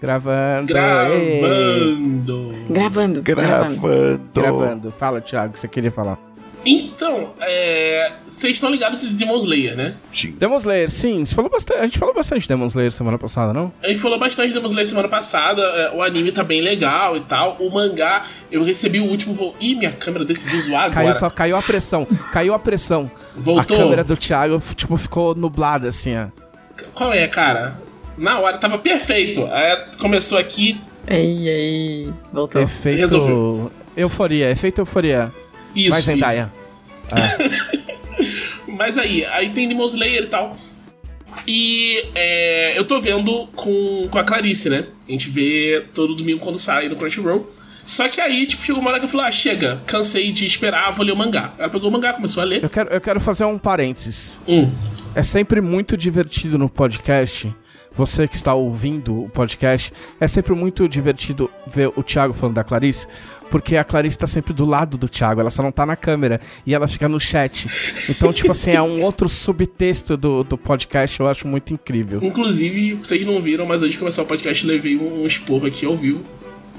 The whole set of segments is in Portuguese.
Gravando. Gravando. Gravando. Gravando. Gravando. Fala, Thiago, você queria falar. Então, é. Vocês estão ligados de Demon Slayer, né? Sim. Demon Slayer, sim. Você falou bastante, a gente falou bastante de Demon Slayer semana passada, não? A gente falou bastante de Demon Slayer semana passada. é, O anime tá bem legal e tal. O mangá, eu recebi o último voo. Ih, minha câmera decidiu zoar agora. Caiu, só, caiu a pressão. Caiu a pressão. Voltou? A câmera do Thiago, tipo, ficou nublada, assim, ó. Qual é, cara? Na hora tava perfeito. Aí começou aqui. Ei, ei. Voltou. Efeito. Resolveu. Euforia, efeito euforia. Isso. Isso. Zendaya. Mas aí, aí tem Demon Slayer e tal. E é, eu tô vendo com, com a Clarice, né? A gente vê todo domingo quando sai no Crunchyroll. Só que aí, tipo, chegou uma hora que eu falei, ah, chega, cansei de esperar, vou ler o mangá. Ela pegou o mangá, começou a ler. Eu quero, eu quero fazer um parênteses. Hum. É sempre muito divertido no podcast. Você que está ouvindo o podcast, é sempre muito divertido ver o Thiago falando da Clarice, porque a Clarice tá sempre do lado do Thiago, ela só não tá na câmera e ela fica no chat. Então, tipo assim, é um outro subtexto do, do podcast, eu acho muito incrível. Inclusive, vocês não viram, mas antes de começar o podcast, levei um esporro aqui ao vivo.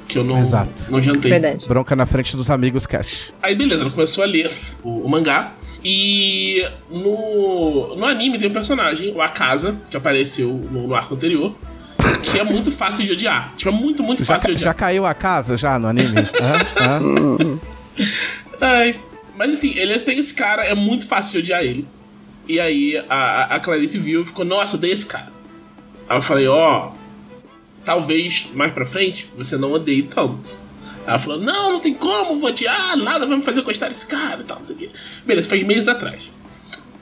Que eu não, Exato. não jantei. Verdade. Bronca na frente dos amigos cast. Aí beleza, ela começou a ler o, o mangá. E no, no anime tem um personagem, o Akasa, que apareceu no, no arco anterior, que é muito fácil de odiar. Tipo, é muito, muito Já, fácil de ca- já odiar. caiu a casa já no anime? Hã? Ai. Mas enfim, ele tem esse cara, é muito fácil de odiar ele. E aí a, a Clarice viu e ficou, nossa, odeio esse cara. Aí eu falei, ó, talvez mais pra frente você não odeie tanto. Ela falou, não, não tem como, vou odiar, nada vai me fazer gostar desse cara e tal, não sei o quê. Beleza, faz meses atrás.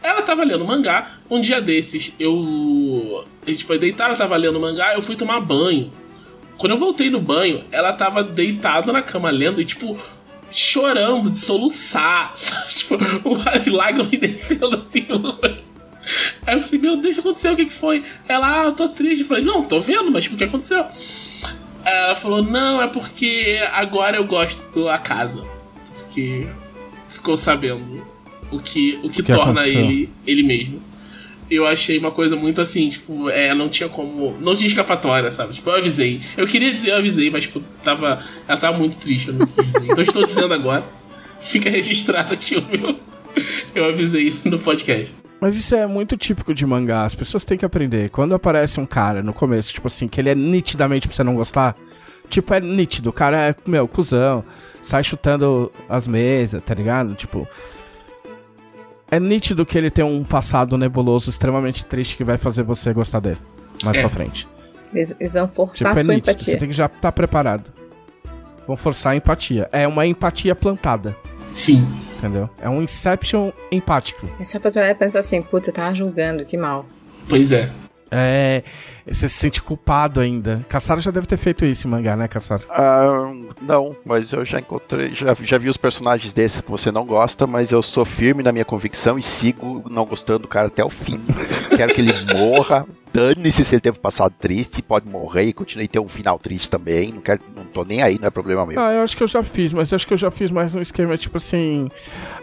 Ela tava lendo mangá, um dia desses eu. A gente foi deitar, ela tava lendo mangá, eu fui tomar banho. Quando eu voltei no banho, ela tava deitada na cama lendo e, tipo, chorando de soluçar. sabe? Tipo, as lágrimas descendo assim. Aí eu pensei, meu Deus, o que aconteceu? O que que foi? Ela, ah, eu tô triste. Eu falei, não, tô vendo, mas tipo, o que aconteceu? Ela falou, não, é porque agora eu gosto da casa. Porque ficou sabendo o que, o que, que torna aconteceu? ele ele mesmo. Eu achei uma coisa muito assim, tipo, é, não tinha como. Não tinha escapatória, sabe? Tipo, eu avisei. Eu queria dizer, eu avisei, mas, tipo, tava. Ela tava muito triste, eu não quis dizer. Então estou dizendo agora. Fica registrado aqui o meu. Eu avisei no podcast. Mas isso é muito típico de mangá, as pessoas têm que aprender. Quando aparece um cara no começo, tipo assim, que ele é nitidamente pra você não gostar, tipo, é nítido, o cara é, meu, cuzão, sai chutando as mesas, tá ligado? Tipo. É nítido que ele tem um passado nebuloso extremamente triste que vai fazer você gostar dele. Mais É. pra frente. Eles, eles vão forçar Tipo, a é sua nítido, empatia. você tem que já estar preparado. Vão forçar a empatia. É uma empatia plantada, Sim. entendeu? É um Inception empático. É só pra tu olhar e pensar assim, puta, eu tava julgando, que mal. Pois é. É. Você se sente culpado ainda. Caçaro já deve ter feito isso em mangá, né, Caçaro? Ah, não, mas eu já encontrei, já, já vi os personagens desses que você não gosta, mas eu sou firme na minha convicção e sigo não gostando do cara até o fim. Quero que ele morra. Dane-se se ele teve passado triste, pode morrer e continue ter um final triste também. Não, quero, não tô nem aí, não é problema meu. Ah, eu acho que eu já fiz, mas eu acho que eu já fiz mais um esquema tipo assim.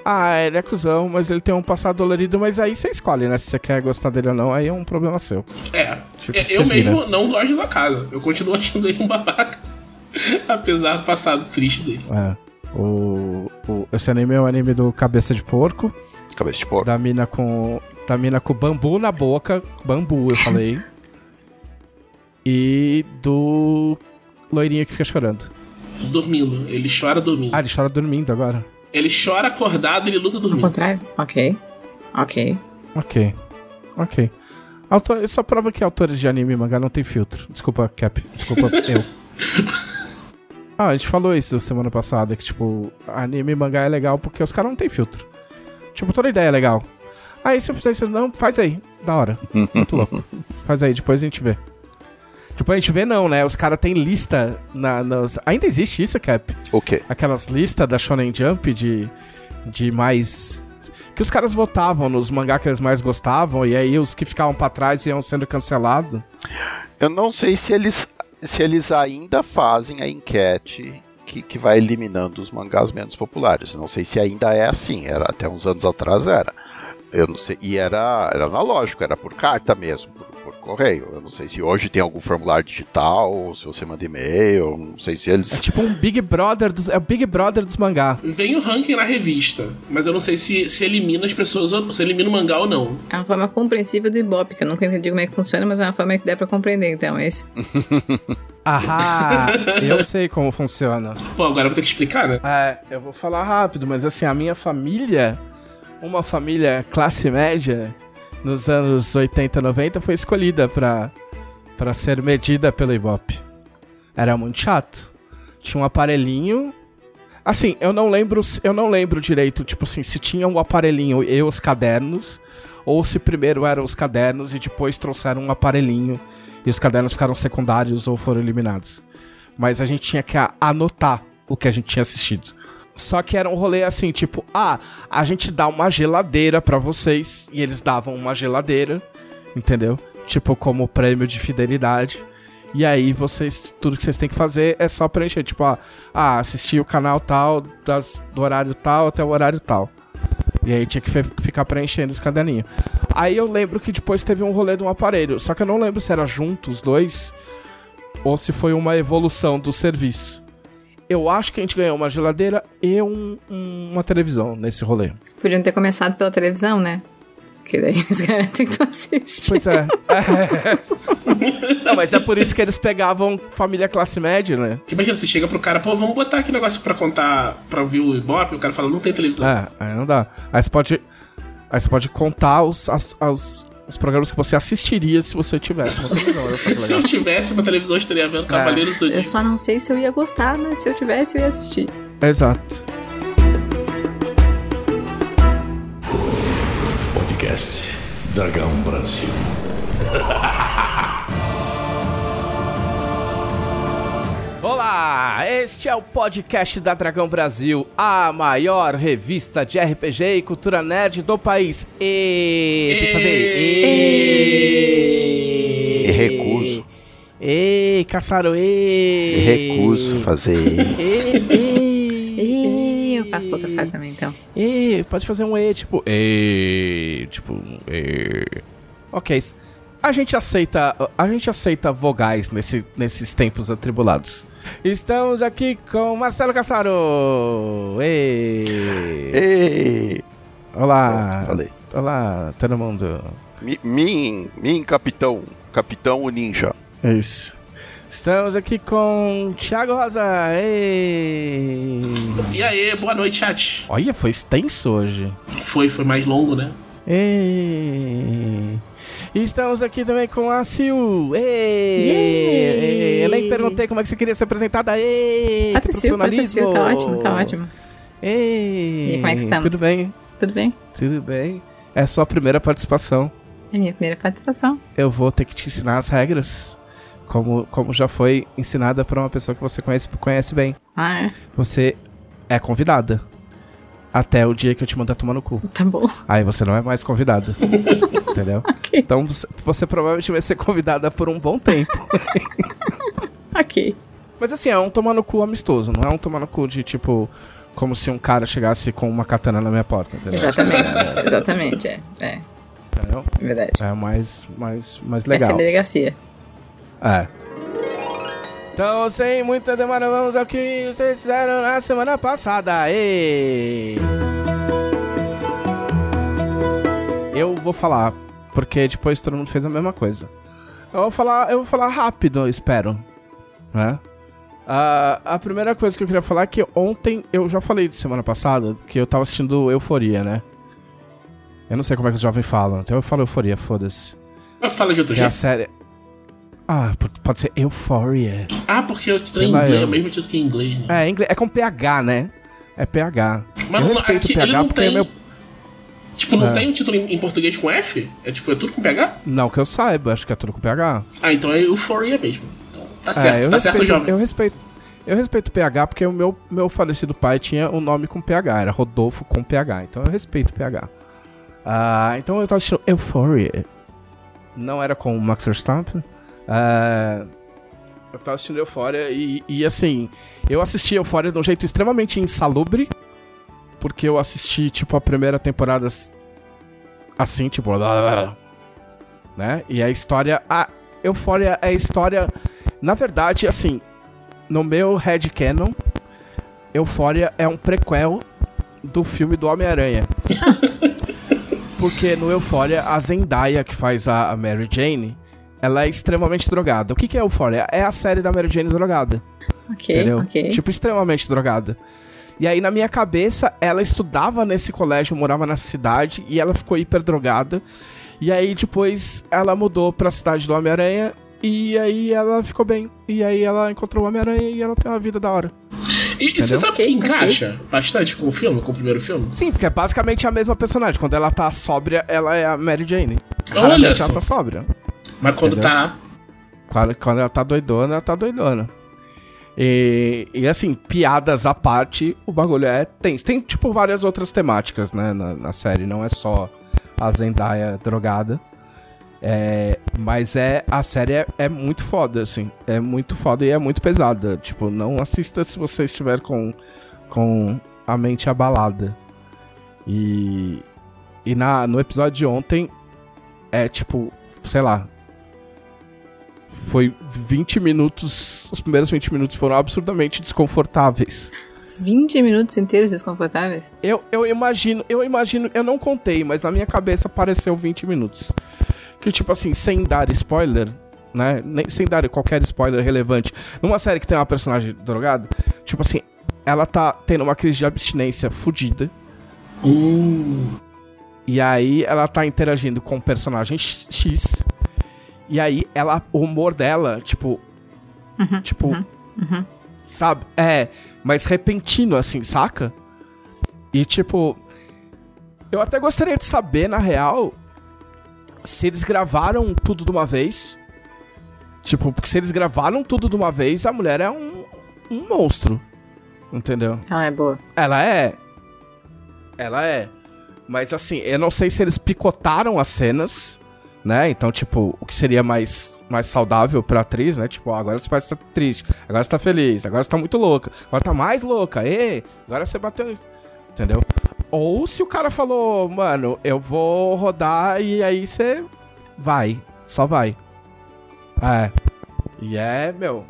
Ah, ele é cuzão, mas ele tem um passado dolorido, mas aí você escolhe, né? Se você quer gostar dele ou não, aí é um problema seu. É. Tipo, É, eu vira. mesmo não gosto da casa. Eu continuo achando ele um babaca. Apesar do passado triste dele. É. O, o, esse anime é o anime do Cabeça de Porco, Cabeça de porco. da mina com. Da mina com bambu na boca. Bambu, eu falei. e do loirinho que fica chorando. Dormindo. Ele chora dormindo. Ah, ele chora dormindo agora. Ele chora acordado e ele luta Ao dormindo. contrário? Ok. Ok. Ok. Ok. Autor, isso só prova que autores de anime e mangá não tem filtro. Desculpa, Cap. Desculpa, eu. Ah, a gente falou isso semana passada, que, tipo, anime e mangá é legal porque os caras não tem filtro. Tipo, toda ideia é legal. Aí se eu fizer isso, não, faz aí. Da hora. Muito louco. Faz aí, depois a gente vê. Depois a gente vê não, né? Os caras têm lista na, nas... Ainda existe isso, Cap? O quê? aquelas listas da Shonen Jump de, de mais. Que os caras votavam nos mangá que eles mais gostavam, e aí os que ficavam pra trás iam sendo cancelados. Eu não sei se eles, se eles ainda fazem a enquete que, que vai eliminando os mangás menos populares. Não sei se ainda é assim, era até uns anos atrás era. Eu não sei, e era, era analógico, era por carta mesmo, por, por correio. Eu não sei se hoje tem algum formulário digital, ou se você manda e-mail, não sei se É eles. tipo um Big Brother dos, é o Big Brother dos mangá. Vem o ranking na revista, mas eu não sei se, se elimina as pessoas, ou se elimina o mangá ou não. É uma forma compreensível do Ibope, que eu nunca entendi como é que funciona, mas é uma forma que dá pra compreender, então, esse. Ahá, eu sei como funciona. Pô, agora eu vou ter que explicar, né? É, eu vou falar rápido, mas assim, a minha família, uma família classe média, nos anos 80, 90, foi escolhida pra, pra ser medida pelo Ibope. Era muito chato. Tinha um aparelhinho. Assim, eu não lembro, eu não lembro direito, tipo assim, se tinha um aparelhinho e os cadernos, ou se primeiro eram os cadernos e depois trouxeram um aparelhinho e os cadernos ficaram secundários ou foram eliminados. Mas a gente tinha que anotar o que a gente tinha assistido. Só que era um rolê assim, tipo, ah, a gente dá uma geladeira pra vocês e eles davam uma geladeira, entendeu? Tipo como prêmio de fidelidade. E aí vocês, tudo que vocês têm que fazer é só preencher, tipo, ah, ah assistir o canal tal, das, do horário tal até o horário tal. E aí tinha que ficar preenchendo os caderninhos. Aí eu lembro que depois teve um rolê de um aparelho. Só que eu não lembro se era junto os dois ou se foi uma evolução do serviço. Eu acho que a gente ganhou uma geladeira e um- um- uma televisão nesse rolê. Podiam ter começado pela televisão, né? Porque daí eles garantem que tu assiste. Pois é. É. Não, mas é por isso que eles pegavam família classe média, né? Que imagina, você chega pro cara, pô, vamos botar aqui um negócio pra contar, pra ouvir o Ibope, o cara fala, não tem televisão. É, aí não dá. Aí você pode. Aí você pode contar os, as- as- os programas que você assistiria se você tivesse uma televisão. Se eu tivesse uma televisão, eu estaria vendo Cavaleiro do Eu Zodíaco. só não sei se eu ia gostar, mas se eu tivesse, eu ia assistir. Exato. Podcast Dragão Brasil. Olá, este é o podcast da Dragão Brasil, a maior revista de RPG e cultura nerd do país. E tem que fazer. E, E recuso. E caçaram e. E recuso fazer. E, e, E eu faço pouca saia também, então. e, pode fazer um E, tipo. E. Tipo. E. Ok. A gente aceita. A gente aceita vogais nesse, nesses tempos atribulados. Estamos aqui com Marcelo Caçaro! E... Ei, Olá! falei. Olá, todo mundo. Mi- Min, min capitão. Capitão o ninja. É Isso. Estamos aqui com Thiago Rosa! E... E aí, boa noite, chat. Olha, foi extenso hoje. Foi, foi mais longo, né? E... e Estamos aqui também com a Sil. E... Yay! Eu nem perguntei como é que você queria ser apresentada. E... Pode ser Sil, pode ser Sil, tá ótimo, tá ótimo. E... E como é que estamos? Tudo bem? Tudo bem? Tudo bem. É sua primeira participação. É minha primeira participação. Eu vou ter que te ensinar as regras. Como, como já foi ensinada por uma pessoa que você conhece, conhece bem. Ah, é. Você é convidada. Até o dia que eu te mandar tomar no cu. Tá bom. Aí você não é mais convidada. entendeu? Ok. Então você, você provavelmente vai ser convidada por um bom tempo. Ok. Mas assim, é um tomar no cu amistoso. Não é um tomar no cu de tipo. Como se um cara chegasse com uma katana na minha porta, entendeu? Exatamente. Exatamente, é. É, Entendeu? verdade. É mais, mais, mais Essa legal. é a delegacia. É. Então, sem muita demora, vamos ao que vocês fizeram na semana passada. E... Eu vou falar, porque depois todo mundo fez a mesma coisa. Eu vou falar, eu vou falar rápido, espero. Né? Ah, a primeira coisa que eu queria falar é que ontem, eu já falei de semana passada, que eu tava assistindo Euforia, né? Eu não sei como é que os jovens falam, então eu falo Euforia, foda-se. Mas fala de outro Que é a jeito. série. Ah, pode ser Euphoria. Ah, porque o título é em inglês, é eu- o mesmo título que em inglês, né? É, em inglês, é com PH, né? É PH. Mas eu não- respeito aqui PH porque tem. é meu. Tipo, não É. tem um título em, em português com F? É tipo, é tudo com PH? Não que eu saiba, acho que é tudo com PH. Ah, então é Euphoria mesmo. Então, tá certo, é, tá respeito, certo, jovem. Eu respeito. Eu respeito PH porque o meu, meu falecido pai tinha um nome com PH, era Rodolfo com PH, então eu respeito PH. Ah, então eu tava assistindo Euphoria. Não era com o Max Verstappen. Ah, Eu tava assistindo Euphoria e, e assim, eu assisti Euphoria de um jeito extremamente insalubre, porque eu assisti, tipo, a primeira temporada assim, tipo, né? E a história. A Euphoria é a história. Na verdade, assim, no meu headcanon, Euphoria é um prequel do filme do Homem-Aranha. Porque no Euphoria, a Zendaya, que faz a Mary Jane, ela é extremamente drogada. O que, que é Euphoria? É a série da Mary Jane drogada. Ok, Entendeu? ok. Tipo, extremamente drogada. E aí, na minha cabeça, ela estudava nesse colégio, morava nessa cidade, e ela ficou hiper drogada. E aí, depois, ela mudou pra cidade do Homem-Aranha, e aí ela ficou bem. E aí ela encontrou o Homem-Aranha e ela tem uma vida da hora. E, e você sabe que encaixa bastante com o filme, com o primeiro filme? Sim, porque é basicamente a mesma personagem. Quando ela tá sóbria, ela é a Mary Jane. Olha Raramente só. ela tá sóbria. Mas quando Entendeu? tá. Quando, quando ela tá doidona, ela tá doidona. E, e assim, piadas à parte, o bagulho é tenso. Tem, tipo, várias outras temáticas, né, na, na série. Não é só a Zendaya drogada. É, mas é a série é, é muito foda, assim. É muito foda e é muito pesada. Tipo, não assista se você estiver com, com a mente abalada. E, e na, no episódio de ontem, é tipo, sei lá, foi 20 minutos. Os primeiros 20 minutos foram absurdamente desconfortáveis. 20 minutos inteiros desconfortáveis? Eu, eu imagino, eu imagino, eu não contei, mas na minha cabeça pareceu 20 minutos. Que tipo assim, sem dar spoiler, né? Nem, sem dar qualquer spoiler relevante. Numa série que tem uma personagem drogada, tipo assim, ela tá tendo uma crise de abstinência fodida. Uh, E aí ela tá interagindo com o personagem X. E aí ela, o humor dela, tipo. tipo. Sabe? É, mas repentino, assim, saca? E tipo. Eu até gostaria de saber, na real, se eles gravaram tudo de uma vez. Tipo, porque se eles gravaram tudo de uma vez, a mulher é um, um monstro. Entendeu? Ela é boa. Ela é. Ela é. Mas assim, eu não sei se eles picotaram as cenas, né? Então, tipo, o que seria mais, mais saudável pra atriz, né? Tipo, ó, agora você vai estar triste, agora você tá feliz, agora você tá muito louca, agora tá mais louca, ê, agora você bateu. Entendeu? Ou se o cara falou, mano, eu vou rodar e aí você vai, só vai. É. E é, meu,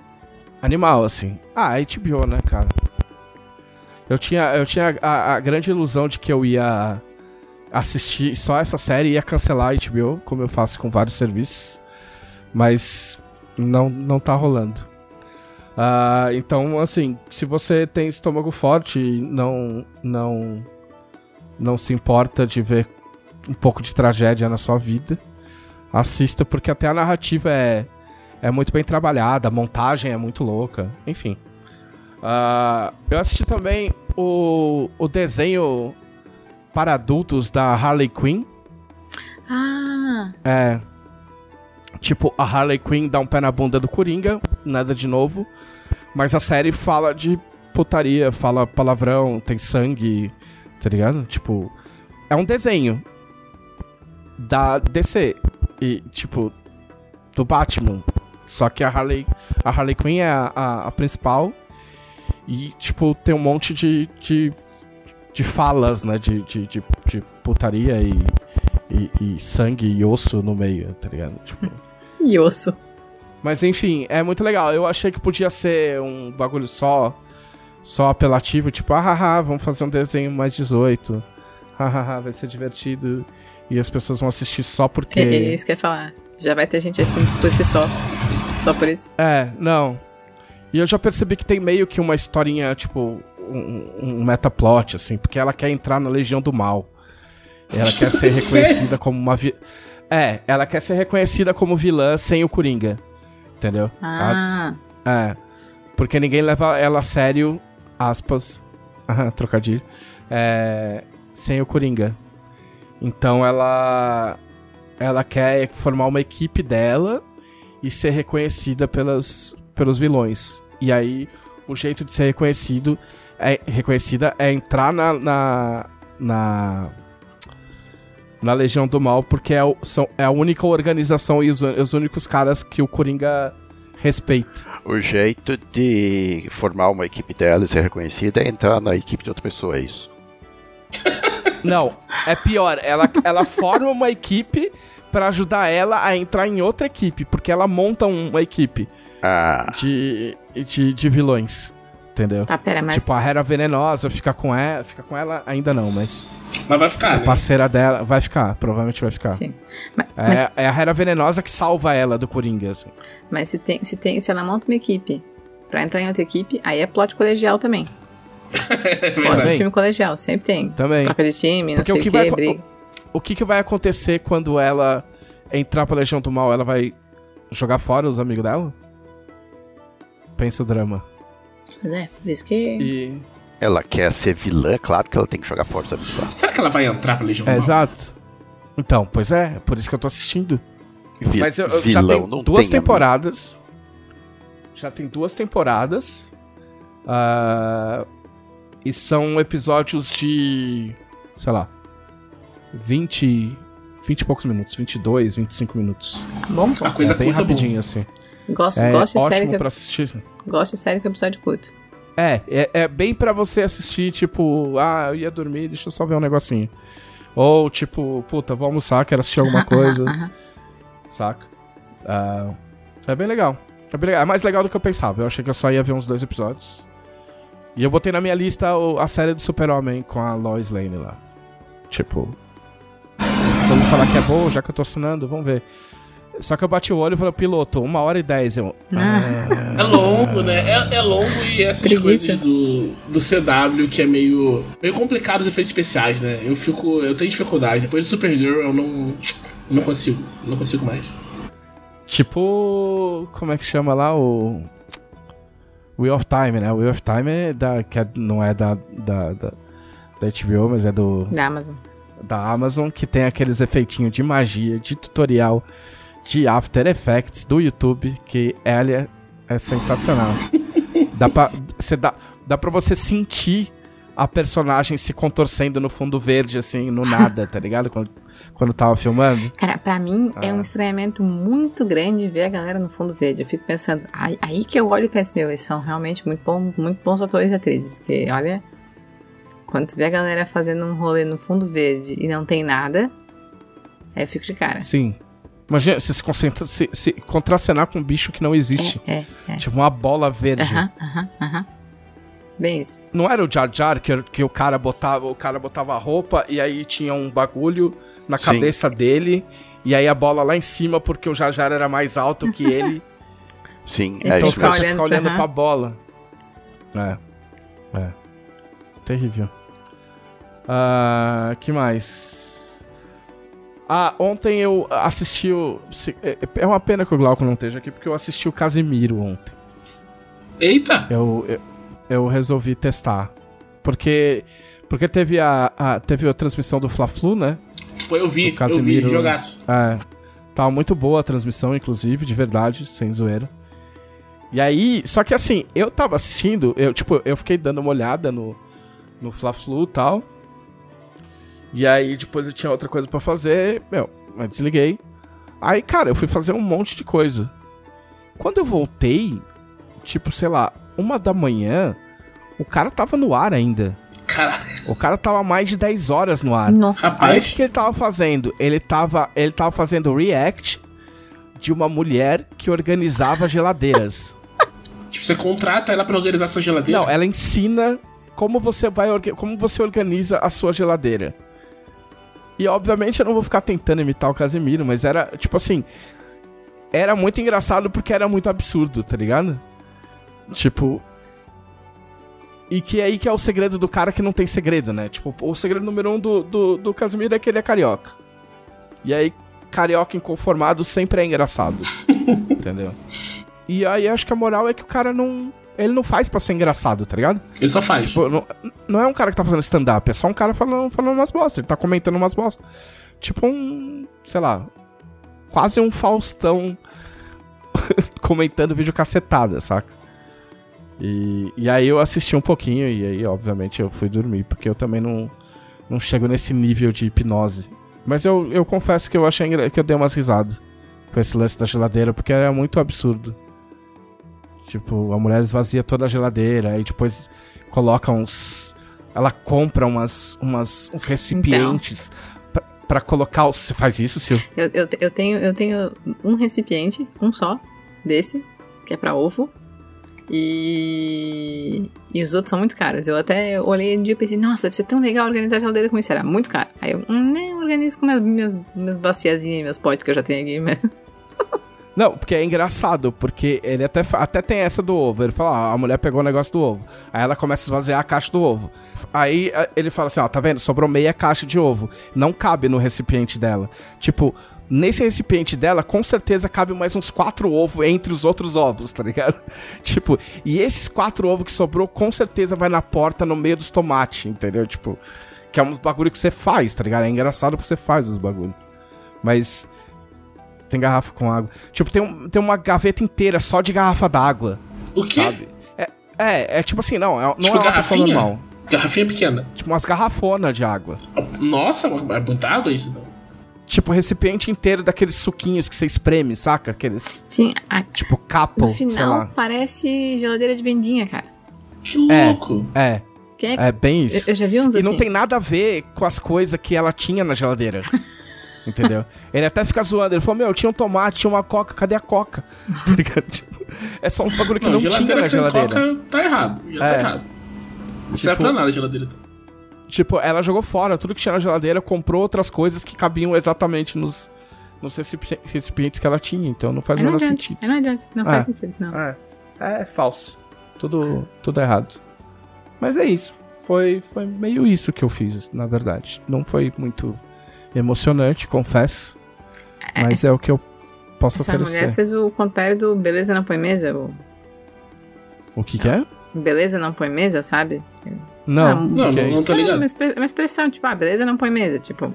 animal, assim. Ah, HBO, né, cara? Eu tinha, eu tinha a, a grande ilusão de que eu ia assistir só essa série e ia cancelar a HBO, como eu faço com vários serviços. Mas não, não tá rolando. Ah, então, assim, se você tem estômago forte e não, não, não se importa de ver um pouco de tragédia na sua vida, assista, porque até a narrativa é, é muito bem trabalhada, a montagem é muito louca, enfim. Ah, eu assisti também o, o desenho para adultos da Harley Quinn. Ah, É. Tipo, a Harley Quinn dá um pé na bunda do Coringa, nada de novo. Mas a série fala de putaria, fala palavrão, tem sangue, tá ligado? Tipo, é um desenho da DC. E, tipo, do Batman. Só que a Harley, a Harley Quinn é a, a, a principal. E, tipo, tem um monte de, de, de falas, né? De, de, de, de putaria e, e, e sangue e osso no meio, tá ligado? Tipo. e osso. Mas enfim, é muito legal. Eu achei que podia ser um bagulho só só apelativo, tipo, ah, haha, vamos fazer um desenho mais 18. Hahaha, vai ser divertido. E as pessoas vão assistir só porque. É, é isso que eu ia falar. Já vai ter gente assistindo por si só. Só por isso. É, não. E eu já percebi que tem meio que uma historinha, tipo, um, um metaplot, assim, porque ela quer entrar na Legião do Mal. Ela quer ser reconhecida como uma. Vi... É, ela quer ser reconhecida como vilã sem o Coringa. Entendeu? Ela- Ah, É. Porque ninguém leva ela a sério, aspas, trocadilho, é, sem o Coringa. Então ela ela quer formar uma equipe dela e ser reconhecida pelas, pelos vilões. E aí o jeito de ser reconhecido é, reconhecida é entrar na, na, na, na Legião do Mal, porque é, o- são, é a única organização e os, os únicos caras que o Coringa Respeito. O jeito de formar uma equipe dela e ser reconhecida é entrar na equipe de outra pessoa, é isso. Não, é pior. Ela, ela forma uma equipe pra ajudar ela a entrar em outra equipe, porque ela monta uma equipe Ah, de, de, de vilões. Entendeu? Tá, pera, mas. Tipo, a Hera Venenosa fica com ela. Fica com ela ainda não, mas. Mas vai ficar, A né? parceira dela vai ficar, provavelmente vai ficar. Sim. Mas, mas, É, é a Hera Venenosa que salva ela do Coringa. assim. mas se, tem, se, tem, se ela monta uma equipe pra entrar em outra equipe, aí é plot colegial também. É Plot de filme colegial, sempre tem. Também. Troca de time, não Porque sei o que o que, vai- briga. O que, que vai acontecer quando ela entrar pra Legião do Mal? Ela vai jogar fora os amigos dela? Pensa o drama. Mas é, por isso que. E... ela quer ser vilã, claro que ela tem que jogar amigos dela. Será que ela vai entrar pra Legião É, exato. Então, pois é, por isso que eu tô assistindo. Vi- Mas eu, eu já vilão tem não duas temporadas. Já tem duas temporadas. Ah, e são episódios de. sei lá. 20. 20 e poucos minutos. 22, 25 minutos. Bom. A coisa é bem é rapidinho, boa. assim. Gosto, É gosto, de série que, pra assistir. gosto de série com episódio curto. É, é, é bem pra você assistir, tipo, ah, eu ia dormir, deixa eu só ver um negocinho. Ou, tipo, puta, vou almoçar, quero assistir alguma coisa, saca? Ah, é bem legal. É, bem legal. É mais legal do que eu pensava. Eu achei que eu só ia ver uns dois episódios. E eu botei na minha lista a série do Super-Homem com a Lois Lane lá. Tipo. Quando falar que é boa, já que eu tô assinando, vamos ver. Só que eu bati o olho e falei, piloto, uma hora e dez. Eu. Ah. É longo, né? É, é longo e essas Preguiça. coisas do, do CW que é meio, meio complicado os efeitos especiais, né? Eu fico. Eu tenho dificuldade. Depois do Supergirl eu não. eu não consigo. Não consigo mais. Tipo. Como é que chama lá o. Wheel of Time, né? O Wheel of Time é da, que é- não é da, da, da, da HBO, mas é do, Da Amazon. da Amazon, que tem aqueles efeitinhos de magia, de tutorial, de After Effects do YouTube, que ela é sensacional. dá, pra, cê dá, dá pra você sentir a personagem se contorcendo no fundo verde, assim, no nada, tá ligado? Quando, quando tava filmando. Cara, pra mim é Ah. um estranhamento muito grande ver a galera no fundo verde. Eu fico pensando, aí, aí que eu olho e penso, meu, eles são realmente muito, bom, muito bons atores e atrizes. Que olha, quando tu vê a galera fazendo um rolê no fundo verde e não tem nada, aí eu fico de cara. Sim. Imagina você se, concentra, se, se contracenar com um bicho que não existe. É, é. Tipo uma bola verde. Aham, aham, aham. Bem isso. Não era o Jar Jar que, que o cara botava, o cara botava a roupa e aí tinha um bagulho na Sim. cabeça dele e aí a bola lá em cima porque o Jar Jar era mais alto que ele. Sim, Então é então os isso caras olhando aham. pra bola. É. É. Terrível. Ah, que mais? Ah, ontem eu assisti o. se- é- É uma pena que o Glauco não esteja aqui, porque eu assisti o Casimiro ontem. Eita! Eu, eu, eu resolvi testar. Porque. Porque teve a, a- teve a transmissão do Fla-Flu, né? Foi, eu vi, eu vi, jogaço. É. Tava muito boa a transmissão, inclusive, de verdade, sem zoeira. E aí, só que assim, eu tava assistindo, eu, tipo, eu fiquei dando uma olhada no, no Fla-Flu e tal. E aí, depois eu tinha outra coisa pra fazer, meu, mas desliguei. Aí, cara, eu fui fazer um monte de coisa. Quando eu voltei, tipo, sei lá, uma da manhã, o cara tava no ar ainda. Caraca, O cara tava mais de 10 horas no ar. No. Aí o rapaz. que ele tava fazendo? Ele tava, ele tava fazendo react de uma mulher que organizava geladeiras. Tipo, você contrata ela pra organizar sua geladeira. Não, ela ensina como você vai como você organiza a sua geladeira. E obviamente eu não vou ficar tentando imitar o Casemiro, mas era tipo assim, era muito engraçado porque era muito absurdo, tá ligado? Tipo, e que é aí que é o segredo do cara que não tem segredo, né? Tipo, o segredo número um do, do, do Casimiro é que ele é carioca. E aí, carioca inconformado sempre é engraçado. entendeu? E aí acho que a moral é que o cara não. Ele não faz pra ser engraçado, tá ligado? Ele só faz. Tipo, não, não é um cara que tá fazendo stand-up, é só um cara falando, falando umas bosta. Ele tá comentando umas bosta. Tipo um. Sei lá. Quase um Faustão comentando vídeo cacetada, saca? E, e aí eu assisti um pouquinho e aí, obviamente, eu fui dormir, porque eu também não, não chego nesse nível de hipnose. Mas eu, eu confesso que eu achei que eu dei umas risadas com esse lance da geladeira, porque era muito absurdo. Tipo, a mulher esvazia toda a geladeira e depois coloca uns. Ela compra umas, umas uns recipientes pra, pra colocar. os- Você faz isso, Sil? Eu, eu, eu tenho, eu tenho um recipiente, um só, desse, que é pra ovo. E. E os outros são muito caros. Eu até olhei um dia e pensei, nossa, deve ser tão legal organizar a geladeira como isso. Era muito caro. Aí eu, hum, né, organizo com minhas, minhas, minhas baciazinhas e meus potes que eu já tenho aqui. Mas... Não, porque é engraçado, porque ele até, até tem essa do ovo. Ele fala, ó, a mulher pegou o negócio do ovo. Aí ela começa a esvaziar a caixa do ovo. Aí ele fala assim, ó, tá vendo? Sobrou meia caixa de ovo. Não cabe no recipiente dela. Tipo, nesse recipiente dela, com certeza cabe mais uns quatro ovos entre os outros ovos, tá ligado? tipo, e esses quatro ovos que sobrou, com certeza vai na porta no meio dos tomates, entendeu? Tipo, que é um bagulho que você faz, tá ligado? É engraçado porque você faz os bagulhos. Mas tem garrafa com água. Tipo, tem, um- tem uma gaveta inteira só de garrafa d'água, O quê? sabe? É, é, é tipo assim, não, é, não Tipo é uma pessoa garrafinha? normal. Garrafinha pequena. Tipo, umas garrafonas de água. Nossa, é muita água isso, não. Tipo, recipiente inteiro daqueles suquinhos que você espreme, saca? Aqueles, Sim, a- tipo, capo, no sei final lá. parece geladeira de vendinha, cara. Que É. louco. É, é que... é bem eu, isso. eu já vi uns E assim. não tem nada a ver com as coisas que ela tinha na geladeira. Entendeu? Ele até fica zoando. Ele falou: Meu, tinha um tomate, tinha uma coca, cadê a coca? Tá ligado? Tipo, é só uns bagulho que não, tinha na geladeira. Coca, tá errado. Já É. tá errado. Não serve Tipo- pra nada a geladeira. Tipo, ela jogou fora tudo que tinha na geladeira, comprou outras coisas que cabiam exatamente nos, nos recipi- recipientes que ela tinha. Então não faz o não menor sentido. não adianta, não É. faz sentido, não. É, é falso. Tudo, tudo errado. Mas é isso. Foi, foi meio isso que eu fiz, na verdade. Não foi muito emocionante, confesso. Mas é o que eu posso Essa mulher oferecer. fez o contrário do Beleza Não Põe Mesa, o O que, que é? Beleza Não Põe Mesa, sabe? Não, Ah, o Não, que é não, não tô É ligado. uma, expre- uma expressão, tipo, ah, beleza não põe mesa, tipo,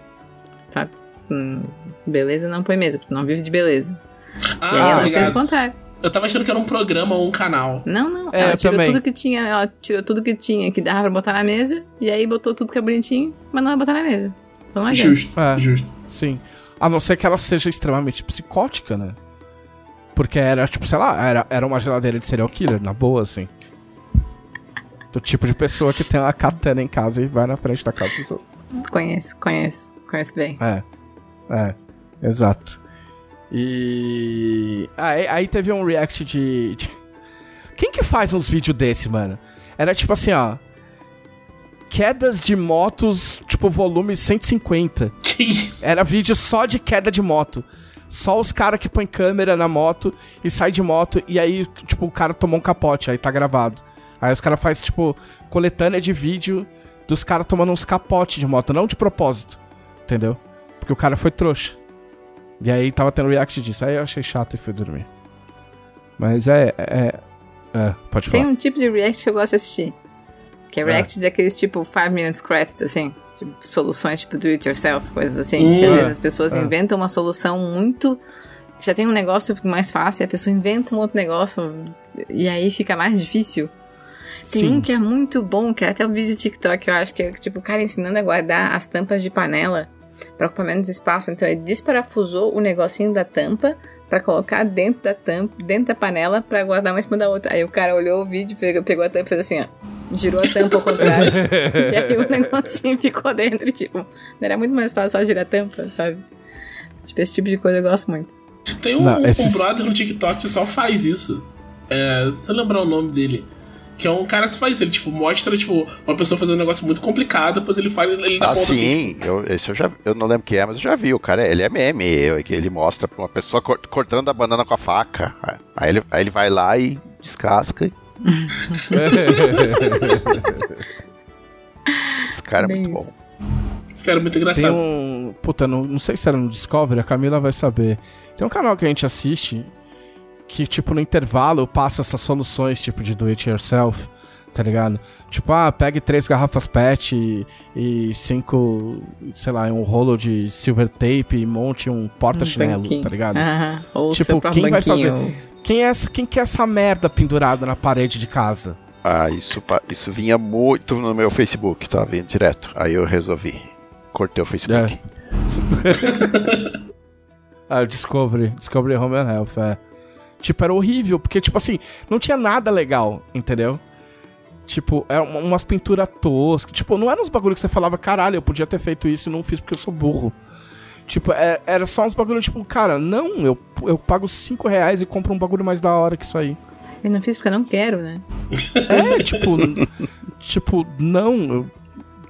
sabe? Hum, beleza não põe mesa, tipo, não vive de beleza. e aí Ah, ela tá fez o ligado. contrário. Eu tava achando que era um programa ou um canal. Não, não. É, ela tirou também. tudo que tinha, ela tirou tudo que tinha que dava pra botar na mesa, e aí botou tudo que é bonitinho, mas não vai botar na mesa. Então adianta. Justo, É. justo. Sim. A não ser que ela seja extremamente psicótica, né? Porque era, tipo, sei lá, era, era uma geladeira de serial killer, na boa, assim. Do tipo de pessoa que tem uma katana em casa e vai na frente da casa dos outros. Conheço, conheço, conheço bem. É. É. Exato. E. Aí, aí teve um react de, de- Quem que faz uns vídeos desse, mano? Era tipo assim, ó. Quedas de motos, tipo, volume 150. Que isso? Era vídeo só de queda de moto. Só os caras que põem câmera na moto e sai de moto e aí, tipo, o cara tomou um capote, aí tá gravado. Aí os caras fazem, tipo, coletânea de vídeo dos caras tomando uns capotes de moto, não de propósito. Entendeu? Porque o cara foi trouxa. E aí tava tendo react disso. Aí eu achei chato e fui dormir. Mas é. É. é pode Tem falar. um tipo de react que eu gosto de assistir. Que é É. react daqueles tipo 5 minutes crafts, assim. Tipo, soluções tipo do it yourself, coisas assim. Hum, que às é. vezes as pessoas É. inventam uma solução muito. Já tem um negócio mais fácil, a pessoa inventa um outro negócio e aí fica mais difícil. Tem um que é muito bom, que é até o vídeo de TikTok, eu acho que é tipo o cara ensinando a guardar as tampas de panela pra ocupar menos espaço. Então ele desparafusou o negocinho da tampa pra colocar dentro da tampa, dentro da panela pra guardar uma em cima da outra. Aí o cara olhou o vídeo, pegou, pegou a tampa e fez assim, ó. Girou a tampa ao contrário. e aí o negocinho ficou dentro, tipo. Não era muito mais fácil só girar a tampa, sabe? Tipo, esse tipo de coisa eu gosto muito. Tem um, Não, esses- um brother no TikTok que só faz isso. É, deixa eu lembrar o nome dele. Que é um cara que faz isso. Ele, tipo, mostra, tipo, uma pessoa fazendo um negócio muito complicado, depois ele faz, ele dá Ah, ponta assim. sim, eu, esse eu já eu não lembro quem é, mas eu já vi. O cara, ele é meme, eu, que ele mostra pra uma pessoa cor- cortando a banana com a faca. Aí ele, aí ele vai lá e descasca. e- Esse cara é Bem muito isso. bom. Esse cara é muito Tem engraçado. um. Puta, não, não sei se era no Discovery, a Camila vai saber. Tem um canal que a gente assiste que, tipo, no intervalo passa essas soluções, tipo, de do it yourself, tá ligado? Tipo, ah, pegue três garrafas PET e, e cinco, sei lá, um rolo de silver tape e monte um porta-chinelos, banquinho. tá ligado? Aham. Ou o Tipo, quem vai banquinho. Quem, é essa, quem quer essa merda pendurada na parede de casa? Ah, isso, isso vinha muito no meu Facebook, tá vindo direto. Aí eu resolvi. Cortei o Facebook. Ah, o Discovery. Discovery Home and Health, é. Tipo, era horrível, porque, tipo assim, não tinha nada legal, entendeu? Tipo, era uma- umas pinturas toscas. Tipo, não eram uns bagulho que você falava, caralho, eu podia ter feito isso e não fiz porque eu sou burro. Tipo, é- era só uns bagulho, tipo, cara, não, eu, eu pago 5 reais e compro um bagulho mais da hora que isso aí. Eu não fiz porque eu não quero, né? É, tipo, tipo, não, eu,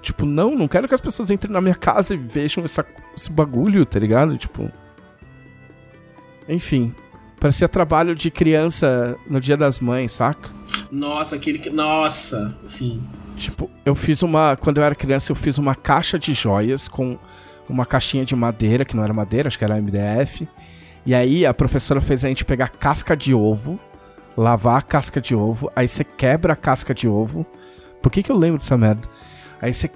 tipo, não, não quero que as pessoas entrem na minha casa e vejam essa, esse bagulho, tá ligado? Tipo. Enfim. Parecia trabalho de criança no dia das mães, saca? Nossa, aquele que. Nossa, sim. Tipo, eu fiz uma. Quando eu era criança, eu fiz uma caixa de joias com uma caixinha de madeira, que não era madeira, acho que era MDF. E aí a professora fez a gente pegar casca de ovo, lavar a casca de ovo, aí você quebra a casca de ovo. Por que, que eu lembro dessa merda? Aí você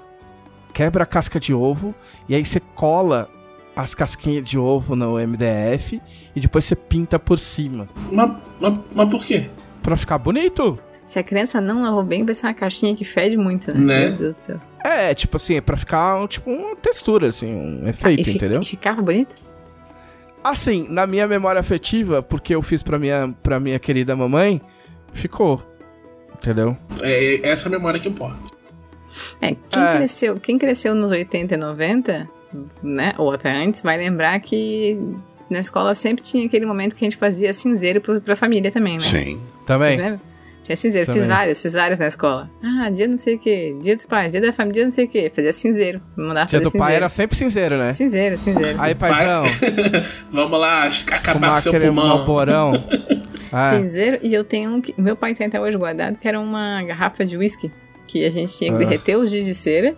quebra a casca de ovo e aí você cola as casquinhas de ovo no MDF e depois você pinta por cima. Mas, mas, mas por quê? Pra ficar bonito. Se a criança não lavou bem, vai ser uma caixinha que fede muito, né? Né? Meu Deus do céu. É, tipo assim, é pra ficar tipo uma textura, assim, um efeito, e, fi- entendeu? e ficava bonito? Assim, na minha memória afetiva, porque eu fiz pra minha, pra minha querida mamãe, ficou. Entendeu? É, é essa memória que importa. É, quem, É. Cresceu, quem cresceu nos 80 e 90, né? Ou até antes, vai lembrar que na escola sempre tinha aquele momento que a gente fazia cinzeiro pro, pra família também, né? Sim. Também. Né? Tinha cinzeiro, fiz Também. vários, fiz vários na escola. Ah, dia não sei o que, dia dos pais, dia da família, dia não sei o que. Fazia cinzeiro, mandava Dia fazer do cinzeiro. pai era sempre cinzeiro, né? Cinzeiro, cinzeiro. Aí, paizão, Vamos lá, acabar fumar seu pulmão. malborão. Ah, Cinzeiro, e eu tenho um que meu pai tem até hoje guardado, que era uma garrafa de whisky, que a gente tinha que Ah. derreter os giz de cera,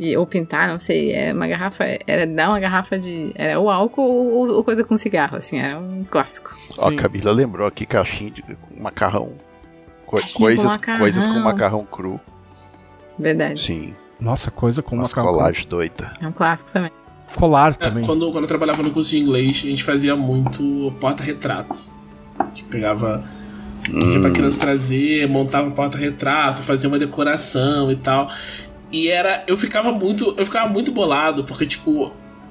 e, ou pintar, não sei, era uma garrafa, era dar uma garrafa de, era ou álcool ou, ou coisa com cigarro, assim, era um clássico. Ó. Camila lembrou aqui caixinha de macarrão. Co- Caixinha com coisas, macarrão. coisas com macarrão cru. Verdade, Sim. Nossa, coisa com Umas uma colagens doidas. é um clássico também. Colar É, também. quando, quando eu trabalhava no curso de inglês, a gente fazia muito porta-retrato. A gente pegava. Pedia pra criança trazer, montava um porta-retrato, fazia uma decoração e tal. E era. Eu ficava muito. Eu ficava muito bolado, porque, tipo,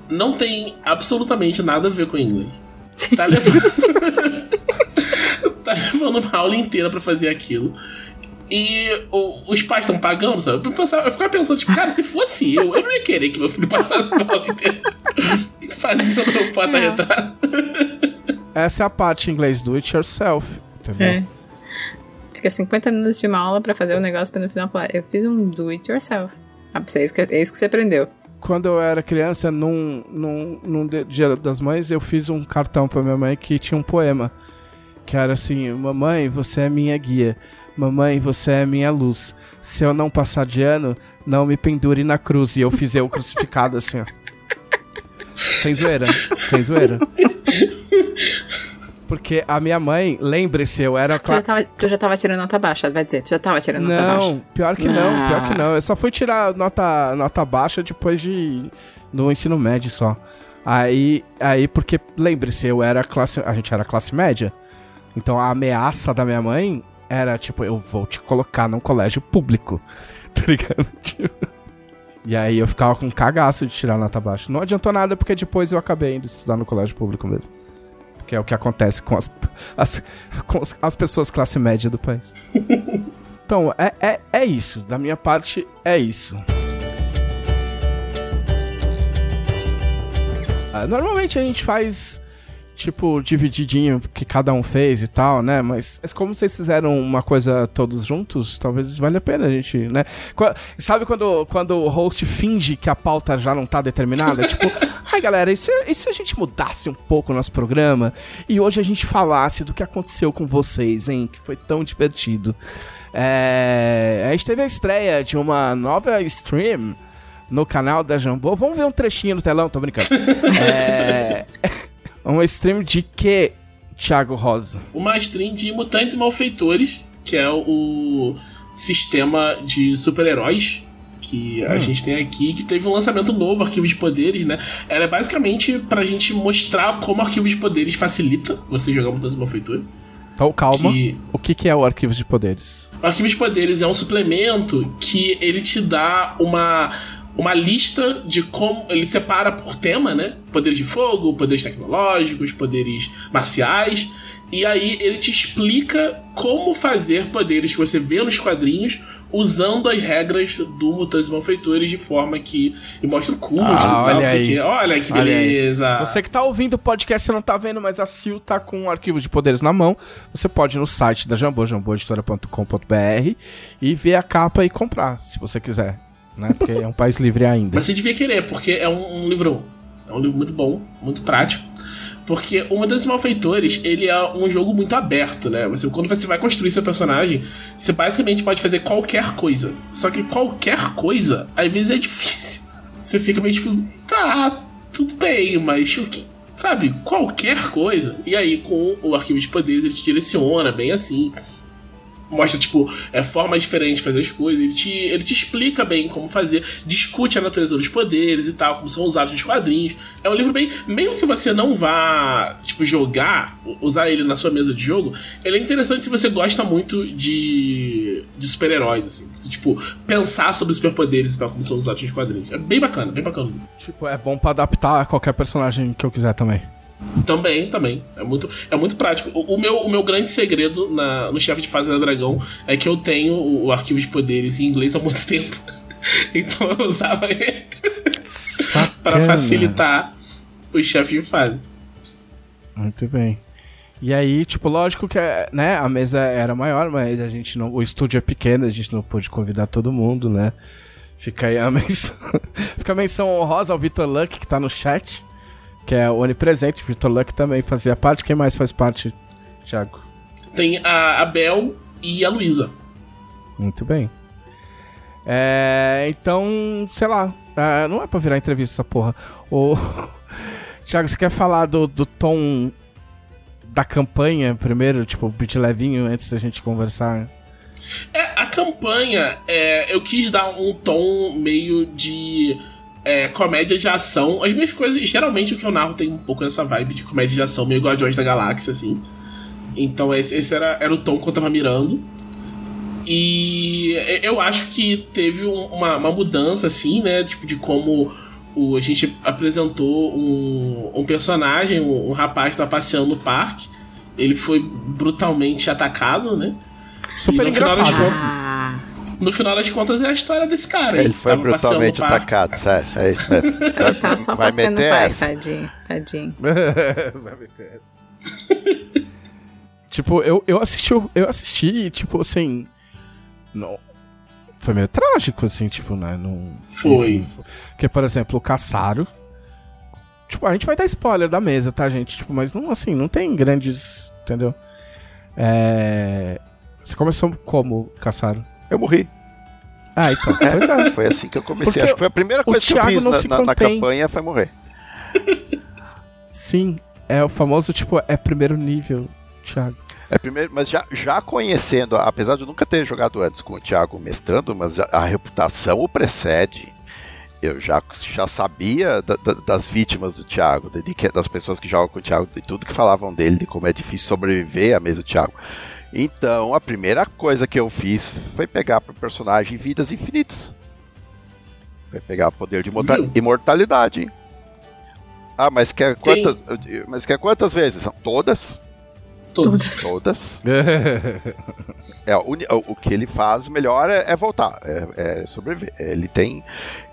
não tem absolutamente nada a ver com inglês. Tá levando. tá levando uma aula inteira pra fazer aquilo. E o- os pais estão pagando, sabe? Eu, pensava, eu ficava pensando, tipo, cara, se fosse eu, eu não ia querer que meu filho passasse uma aula inteira fazendo um porta-retrato. Essa é a parte em inglês do it yourself. Entendeu? É. Fica 50 minutos de uma aula pra fazer o negócio pra no final falar, eu fiz um do it yourself. Ah, pra você, é isso que, é isso que você aprendeu. Quando eu era criança, num, num, num dia das mães, eu fiz um cartão pra minha mãe que tinha um poema. Que era assim: Mamãe, você é minha guia. Mamãe, você é minha luz. Se eu não passar de ano, não me pendure na cruz. E eu fiz eu crucificado assim, ó. Sem zoeira, sem zoeira. Porque a minha mãe, lembre-se, eu era. Tu já, tava, tu já tava tirando nota baixa, vai dizer, tu já tava tirando nota baixa. Não, pior que não, Ah. pior que não. Eu só fui tirar nota, nota baixa depois de no ensino médio só. Aí, aí porque lembre-se, eu era classe, a gente era classe média. Então a ameaça da minha mãe era tipo, eu vou te colocar num colégio público. Tá ligado? Tipo, E aí eu ficava com cagaço de tirar nota baixa. Não adiantou nada porque depois eu acabei indo estudar no colégio público mesmo. Que é o que acontece com as, as, com as, as pessoas classe média do país. Então, é, é, é isso. Da minha parte, é isso. Ah, normalmente a gente faz, tipo, divididinho que cada um fez e tal, né? Mas, mas como vocês fizeram uma coisa todos juntos, talvez valha a pena a gente, né? Qua- Sabe quando, quando o host finge que a pauta já não tá determinada? tipo, ai galera, e se, e se a gente mudasse um pouco o nosso programa e hoje a gente falasse do que aconteceu com vocês, hein? Que foi tão divertido. É, a gente teve a estreia de uma nova stream no canal da Jambô. Vamos ver um trechinho no telão, tô brincando. é, um stream de que, Thiago Rosa? Uma stream de mutantes e malfeitores, que é o sistema de super-heróis que a gente tem aqui, que teve um lançamento novo, Arquivo de Poderes, né? Ela é basicamente pra gente mostrar como Arquivo de Poderes facilita você jogar mutantes e malfeitores. Então, calma. Que O que, que é o Arquivo de Poderes? o Arquivo de Poderes é um suplemento que ele te dá uma uma lista de como. Ele separa por tema, né? Poderes de fogo, poderes tecnológicos, poderes marciais. E aí ele te explica como fazer poderes que você vê nos quadrinhos usando as regras do Mutantes Malfeitores de forma que. E mostra o custo Ah, e tal. olha aí. Olha que Olha beleza. Você que tá ouvindo o podcast, você não tá vendo, mas a Sil tá com um arquivo de poderes na mão. Você pode ir no site da Jambô, jamboeditora.com.br e ver a capa e comprar, se você quiser. Né? Porque é um país livre ainda. Mas você devia querer, porque é um, um. É um livro muito bom, muito prático. Porque o Mutantes Malfeitores, ele é um jogo muito aberto, né? Você, quando você vai construir seu personagem, você basicamente pode fazer qualquer coisa. Só que qualquer coisa, às vezes é difícil. Você fica meio tipo, tá, tudo bem, mas o que. Sabe, qualquer coisa. E aí, com o arquivo de poderes, ele te direciona bem assim mostra, tipo, é, formas diferentes de fazer as coisas. Ele te, ele te explica bem como fazer, discute a natureza dos poderes e tal, como são usados nos quadrinhos. É um livro bem. Mesmo que você não vá, tipo, jogar, usar ele na sua mesa de jogo, ele é interessante se você gosta muito de, de super-heróis, assim. Tipo, pensar sobre os superpoderes e tal, como são usados nos quadrinhos. É bem bacana, bem bacana. Tipo, é bom pra adaptar a qualquer personagem que eu quiser também. Também, também. É muito, é muito prático. O, o meu, o meu grande segredo na, no chefe de fase da Dragão é que eu tenho o, o arquivo de poderes em inglês há muito tempo. Então eu usava ele para facilitar o chefe de fase. Muito bem. E aí, tipo, lógico que né, a mesa era maior, mas a gente não. O estúdio é pequeno, a gente não pôde convidar todo mundo, né? Fica aí a menção. Fica a menção honrosa ao Vitor Luck, que tá no chat, que é onipresente. O Vitor Luck também fazia parte. Quem mais faz parte, Thiago? Tem a, a Bel e a Luísa. Muito bem. É, então, sei lá. é, não é pra virar entrevista essa porra. O... Thiago, você quer falar do, do tom da campanha primeiro? Tipo, beat levinho antes da gente conversar? É, a campanha, é, eu quis dar um tom meio de é, comédia de ação. As minhas coisas, geralmente o que eu narro tem um pouco dessa vibe de comédia de ação, meio Guardiões da Galáxia, assim. Então esse, esse era, era o tom que eu tava mirando. E eu acho que teve um- uma, uma mudança, assim, né? Tipo, de como o, a gente apresentou um, um personagem, um, um rapaz que tá passeando no parque. Ele foi brutalmente atacado, né? Super E no final das engraçado. contas- Ah, No final das contas é a história desse cara. Ele foi brutalmente atacado, sério. É isso mesmo. Vai, tá só vai passando meter pai, essa. tadinho, tadinho. Vai meter essa. tipo, eu, eu assisti, eu assisti, e, tipo, assim. Não, foi meio trágico, assim, tipo, né? Não, Foi. Porque, por exemplo, o Caçaro. Tipo, a gente vai dar spoiler da mesa, tá, gente? Tipo, mas não assim, não tem grandes. Entendeu? É. Você começou como, Caçaro? Eu morri. Ah, então. Pois é. Foi assim que eu comecei. Porque Acho que foi a primeira coisa que eu fiz na, na- na campanha foi morrer. Sim. É o famoso, tipo, é primeiro nível, Thiago. É primeiro, mas já, já conhecendo, apesar de eu nunca ter jogado antes com o Thiago mestrando, mas a, a reputação o precede. Eu já, já sabia da- da- das vítimas do Thiago, de, de das pessoas que jogam com o Thiago, de tudo que falavam dele, de como é difícil sobreviver à mesa do Thiago. Então, a primeira coisa que eu fiz foi pegar pro personagem vidas infinitas. Foi pegar poder de imortalidade. Ah, mas quer quantas? Mas quer quantas vezes? São Todas? Todos. Todas. É, o, o- o que ele faz melhor é, é voltar, é, é sobreviver. Ele tem,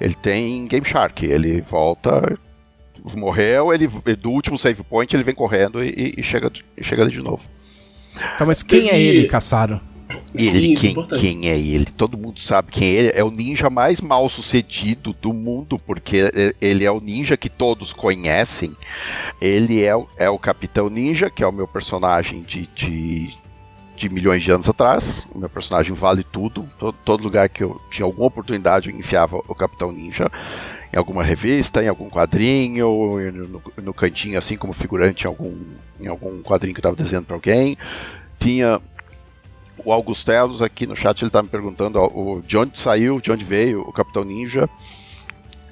ele tem Game Shark, ele volta, morreu, ele do último save point ele vem correndo e, e chega, e chega ali de novo. Tá, mas quem é ele, Caçaro? Sim, ele, isso é quem, importante. quem é ele? Todo mundo sabe quem é ele. É o ninja mais mal sucedido do mundo, porque é- ele é o ninja que todos conhecem. Ele é, o- é o Capitão Ninja, que é o meu personagem de, de, de milhões de anos atrás. O meu personagem vale tudo. Todo, todo lugar que eu tinha alguma oportunidade, eu enfiava o Capitão Ninja. Em alguma revista, em algum quadrinho, no, no cantinho, assim como figurante em algum, em algum quadrinho que eu estava desenhando para alguém. Tinha o Augustelos aqui no chat ele tá me perguntando ó, o, de onde saiu, de onde veio o Capitão Ninja.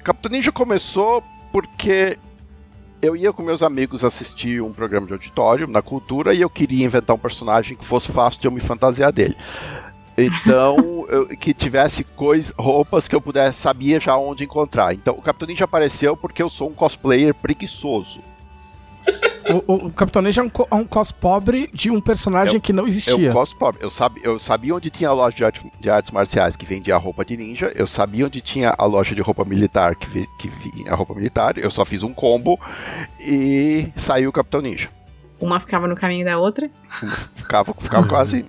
O Capitão Ninja começou porque eu ia com meus amigos assistir um programa de auditório na cultura e eu queria inventar um personagem que fosse fácil de eu me fantasiar dele. Então, eu- que tivesse coisas, roupas que eu pudesse, sabia já onde encontrar. Então, o Capitão Ninja apareceu porque eu sou um cosplayer preguiçoso. O, o, o Capitão Ninja é um, co- é um cos pobre de um personagem Eu- que não Eu existia. gosto pobre. Eu, sabe, eu sabia onde tinha a loja de, arte- de artes marciais que vendia roupa de ninja. Eu sabia onde tinha a loja de roupa militar que, que vinha a roupa militar. Eu só fiz um combo e saiu o Capitão Ninja. Uma ficava no caminho da outra. Ficava, ficava quase.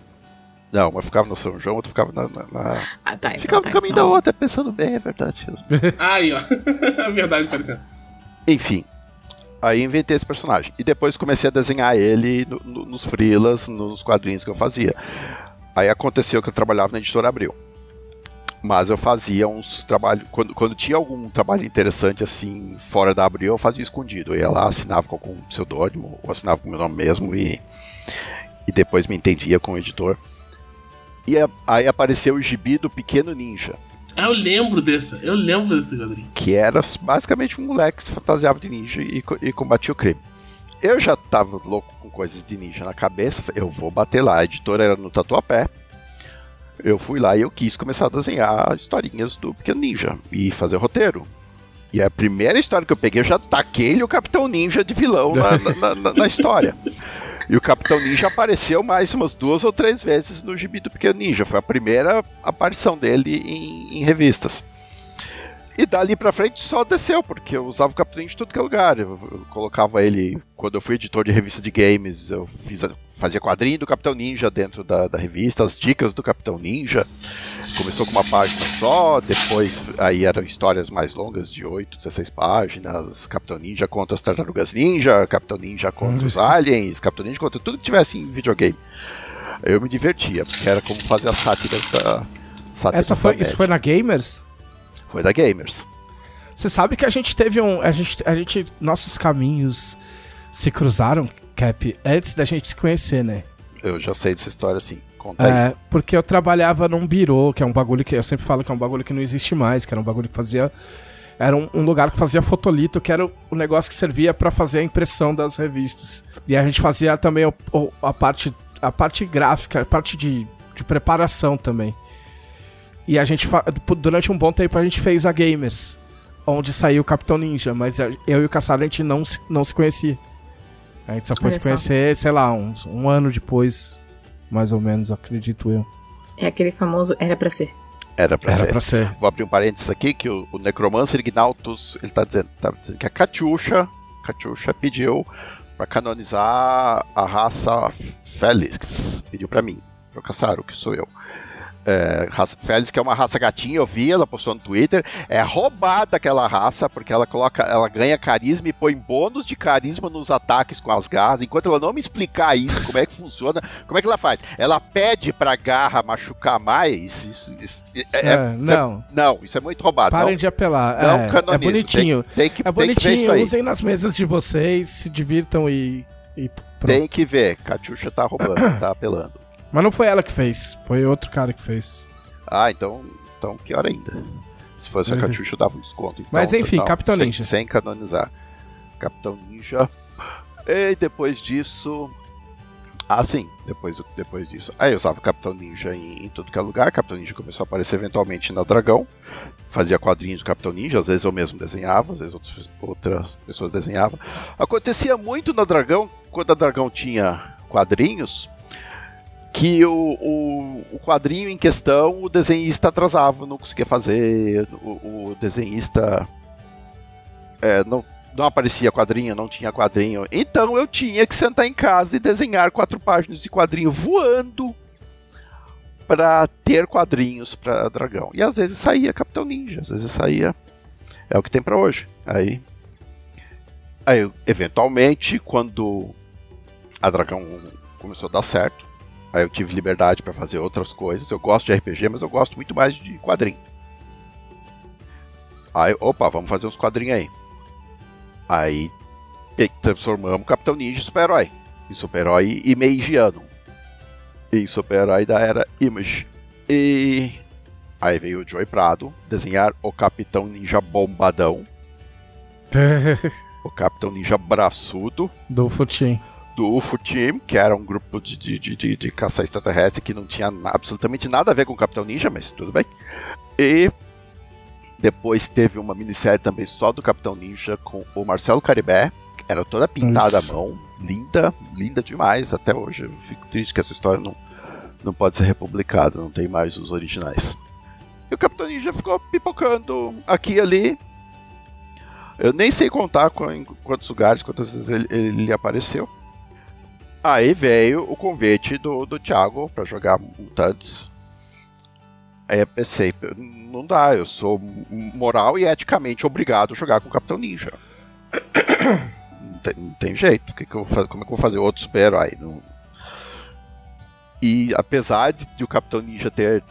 Não, uma ficava no São João, outra ficava na. na- na- Ah, tá. então Ficava tá, no caminho então. da outra, pensando bem, é verdade. Aí, ó. Verdade parecendo. Enfim. Aí inventei esse personagem. E depois comecei a desenhar ele no- no- nos freelas, nos quadrinhos que eu fazia. Aí aconteceu que eu trabalhava na editora Abril. Mas eu fazia uns trabalhos. Quando, quando tinha algum trabalho interessante assim, fora da Abril, eu fazia escondido. Eu ia lá, assinava com algum pseudônimo, ou assinava com o meu nome mesmo e, e depois me entendia com o editor. E a- aí apareceu o gibi do Pequeno Ninja. Ah, eu lembro dessa. Eu lembro desse quadrinho. que era basicamente um moleque que se fantasiava de ninja e, e combatia o crime. Eu já tava louco com coisas de ninja na cabeça, eu vou bater lá. A editora era no Tatuapé. Eu fui lá e eu quis começar a desenhar historinhas do Pequeno Ninja e fazer roteiro. E a primeira história que eu peguei, eu já taquei o Capitão Ninja de vilão na, na- na- na história. E o Capitão Ninja apareceu mais umas duas ou três vezes no gibi do Pequeno Ninja. Foi a primeira aparição dele em- em revistas. E dali pra frente só desceu, porque eu usava o Capitão Ninja em tudo que é lugar. Eu, eu colocava ele. Quando eu fui editor de revista de games, eu fiz fazia quadrinho do Capitão Ninja dentro da, da revista, as dicas do Capitão Ninja. Começou com uma página só, depois aí eram histórias mais longas, de 8, 16 páginas. Capitão Ninja contra as tartarugas ninja, Capitão Ninja contra os aliens, Capitão Ninja contra tudo que tivesse em videogame. Eu me divertia, porque era como fazer as sátiras da. sátiras Essa da foi, isso média. foi na Gamers? Foi da Gamers. Você sabe que a gente teve um. A gente, a gente. Nossos caminhos se cruzaram, Cap, antes da gente se conhecer, né? Eu já sei dessa história assim. Conta aí. É, porque eu trabalhava num birô, que é um bagulho que eu sempre falo que é um bagulho que não existe mais, que era um bagulho que fazia. Era um, um lugar que fazia fotolito, que era o, negócio que servia pra fazer a impressão das revistas. E a gente fazia também o- o- a, parte, a parte gráfica, a parte de, de preparação também. E a gente, durante um bom tempo, a gente fez a Gamers, onde saiu o Capitão Ninja, mas eu e o Caçado a gente não se, não se conhecia. A gente só foi Olha se só. conhecer, sei lá, uns, um ano depois, mais ou menos, acredito eu. É aquele famoso era pra ser. Era pra Era ser. pra ser. Vou abrir um parênteses aqui que o, o Necromancer Ignautus, ele tá dizendo, tá dizendo que a Katyusha, Katyusha pediu pra canonizar a raça Félix. Pediu pra mim, pro Caçaro, que sou eu. É, raça, Félix, que é uma raça gatinha, eu vi, ela postou no Twitter. É roubada aquela raça, porque ela coloca, ela ganha carisma e põe bônus de carisma nos ataques com as garras. Enquanto ela não me explicar isso, como é que funciona, como é que ela faz? Ela pede pra garra machucar mais? Isso, isso- é- é- É, não. não, isso é muito roubado. Parem não, de apelar. não é, canonizo. é bonitinho. Tem, tem que, É tem que ver isso bonitinho. aí. Usem nas mesas de vocês, se divirtam e. e. Tem que ver. Catiuxa tá roubando, tá apelando. Mas não foi ela que fez, foi outro cara que fez. Ah, então, então pior ainda. Se fosse a Uhum. Catiuxa, eu dava um desconto. Então, Mas enfim, não, Capitão sem, Ninja. Sem canonizar. Capitão Ninja. E depois disso. Ah, sim, depois, depois disso. Aí eu usava Capitão Ninja em, em tudo que é lugar. Capitão Ninja começou a aparecer eventualmente no Dragão. Fazia quadrinhos do Capitão Ninja, às vezes eu mesmo desenhava, às vezes outras, outras pessoas desenhavam. Acontecia muito no Dragão, quando a Dragão tinha quadrinhos, que o, o, o quadrinho em questão o desenhista atrasava, não conseguia fazer, o, o desenhista é, não, não aparecia quadrinho, não tinha quadrinho. Então eu tinha que sentar em casa e desenhar quatro páginas de quadrinho voando para ter quadrinhos para Dragão. E às vezes saía Capitão Ninja, às vezes saía. É o que tem para hoje. Aí, aí, eventualmente, quando a Dragão começou a dar certo, Aí eu tive liberdade para fazer outras coisas. Eu gosto de RPG, mas eu gosto muito mais de quadrinho. Aí, opa, vamos fazer uns quadrinhos aí. Aí transformamos Capitão Ninja em super-herói. Em super-herói e meigiano. Em super-herói da era Image. E aí veio o Joey Prado desenhar o Capitão Ninja bombadão. O Capitão Ninja braçudo. Do Futin. Do UFO Team, que era um grupo de, de, de, de, de caça extraterrestre que não tinha absolutamente nada a ver com o Capitão Ninja, mas tudo bem. E depois teve uma minissérie também só do Capitão Ninja com o Marcelo Caribé, era toda pintada Isso. à mão, linda, linda demais. Até hoje eu fico triste que essa história não, não pode ser republicada, não tem mais os originais. E o Capitão Ninja ficou pipocando aqui e ali. Eu nem sei contar quantos lugares, quantas vezes ele, ele apareceu. Aí veio o convite do, do Thiago pra jogar Mutants. Aí eu pensei, não dá, eu sou moral e eticamente obrigado a jogar com o Capitão Ninja. Não tem, não tem jeito, que que fazer? como é que eu vou fazer outro super-herói? Não- E apesar de, de o Capitão Ninja ter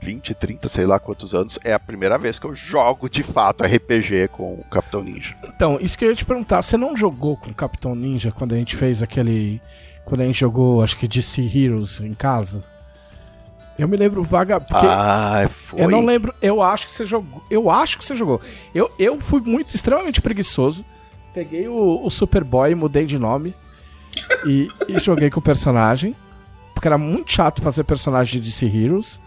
20, 30, sei lá quantos anos, é a primeira vez que eu jogo de fato RPG com o Capitão Ninja. Então, isso que eu ia te perguntar, você não jogou com o Capitão Ninja quando a gente fez aquele. Quando a gente jogou, acho que DC Heroes em casa? Eu me lembro vaga. Ah, foi. eu não lembro. Eu acho que você jogou. Eu acho que você jogou. Eu, eu fui muito, extremamente preguiçoso. Peguei o, o Superboy, mudei de nome. E, e joguei com o personagem. Porque era muito chato fazer personagem de DC Heroes.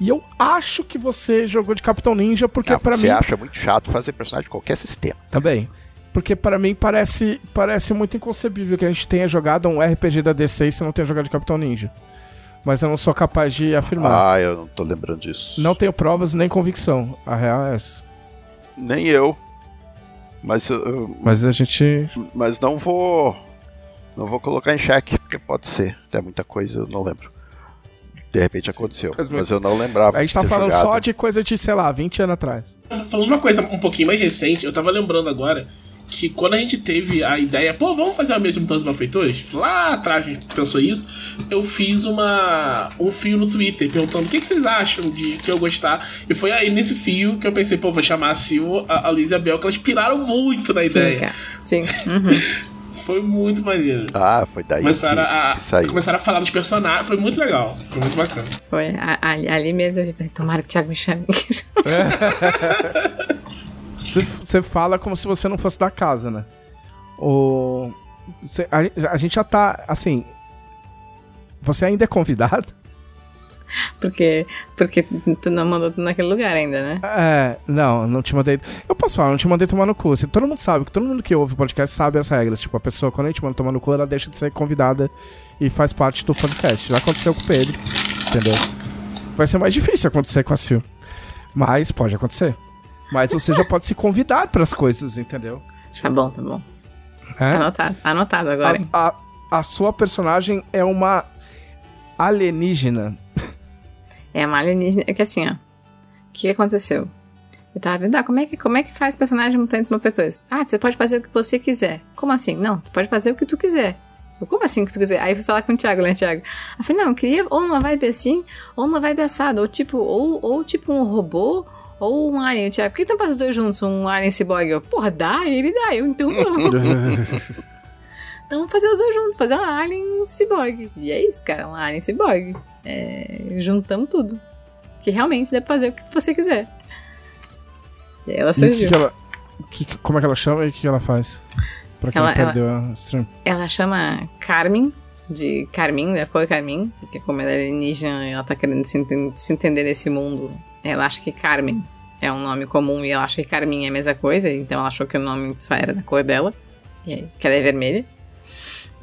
E eu acho que você jogou de Capitão Ninja, porque Ah, pra você mim. acha muito chato fazer personagem de qualquer sistema. Também. Porque pra mim parece, parece muito inconcebível que a gente tenha jogado um RPG da DC e você não tenha jogado de Capitão Ninja. Mas eu não sou capaz de afirmar. Ah, eu não tô lembrando disso. Não tenho provas nem convicção. A real é essa. Nem eu. Mas, eu- Mas a gente. mas não vou. Não vou colocar em xeque, porque pode ser. É muita coisa, eu não lembro. De repente aconteceu. muito- Mas eu não lembrava. A gente tá falando jogado. só de coisa de, sei lá, 20 anos atrás. Falando uma coisa um pouquinho mais recente, eu tava lembrando agora que quando a gente teve a ideia, pô, vamos fazer a mesma dos malfeitores? Lá atrás a gente pensou isso. Eu fiz uma um fio no Twitter perguntando o que, que vocês acham de que eu gostar. E foi aí nesse fio que eu pensei, pô, vou chamar a Sil, a, a Luiz e a Bel, que elas piraram muito na Sim, ideia. cara. Sim. Uhum. Foi muito maneiro. Ah, foi daí Começaram que, a, que saiu. começaram a falar dos personagens, foi muito legal. Foi muito bacana. Foi a- a- ali mesmo eu falei, tomara que o Thiago me chame. Você, fala como se você não fosse da casa, né? O. você- a, a gente já tá. Assim. Você ainda é convidado? Porque, porque tu não mandou naquele lugar ainda, né? É, não, não te mandei. Eu posso falar, não te mandei tomar no cu. Assim, todo mundo sabe, todo mundo que ouve o podcast sabe as regras. Tipo, a pessoa, quando a gente manda tomar no cu, ela deixa de ser convidada e faz parte do podcast. Já aconteceu com o Pedro, entendeu? Vai ser mais difícil acontecer com a Sil. Mas pode acontecer. Mas você já pode se convidar pras coisas, entendeu? Tá bom, tá bom. É? Anotado, anotado agora? A, a, a sua personagem é uma alienígena. É uma alienígena. É que assim, ó. O que aconteceu? Eu tava vendo, ah, como é que, como é que faz personagem mutantes malfeitores? Ah, você pode fazer o que você quiser. Como assim? Não, tu pode fazer o que tu quiser. Como assim o que tu quiser? Aí eu fui falar com o Thiago, né, Thiago? Eu falei, não, eu queria ou uma vibe assim, ou uma vibe assada, ou tipo, ou, ou tipo um robô, ou um alien. Thiago, por que tu não faz os dois juntos, um alien cyborg? Eu, porra, dá, ele dá, eu então não. Então vamos fazer os dois juntos, fazer um alien cyborg. E é isso, cara, um alien cyborg. É, juntamos tudo. Que realmente dá pra fazer o que você quiser. E aí ela o que surgiu. que ela, que- como é que ela chama e o que ela faz? Pra quem Ela- ela- perdeu a stream. Ela chama Carmen, de Carmin, da cor Carmin, porque como ela é alienígena ela tá querendo se, enten- se entender nesse mundo, ela acha que Carmen é um nome comum e ela acha que Carmin é a mesma coisa, então ela achou que o nome era da cor dela, e aí, que ela é vermelha.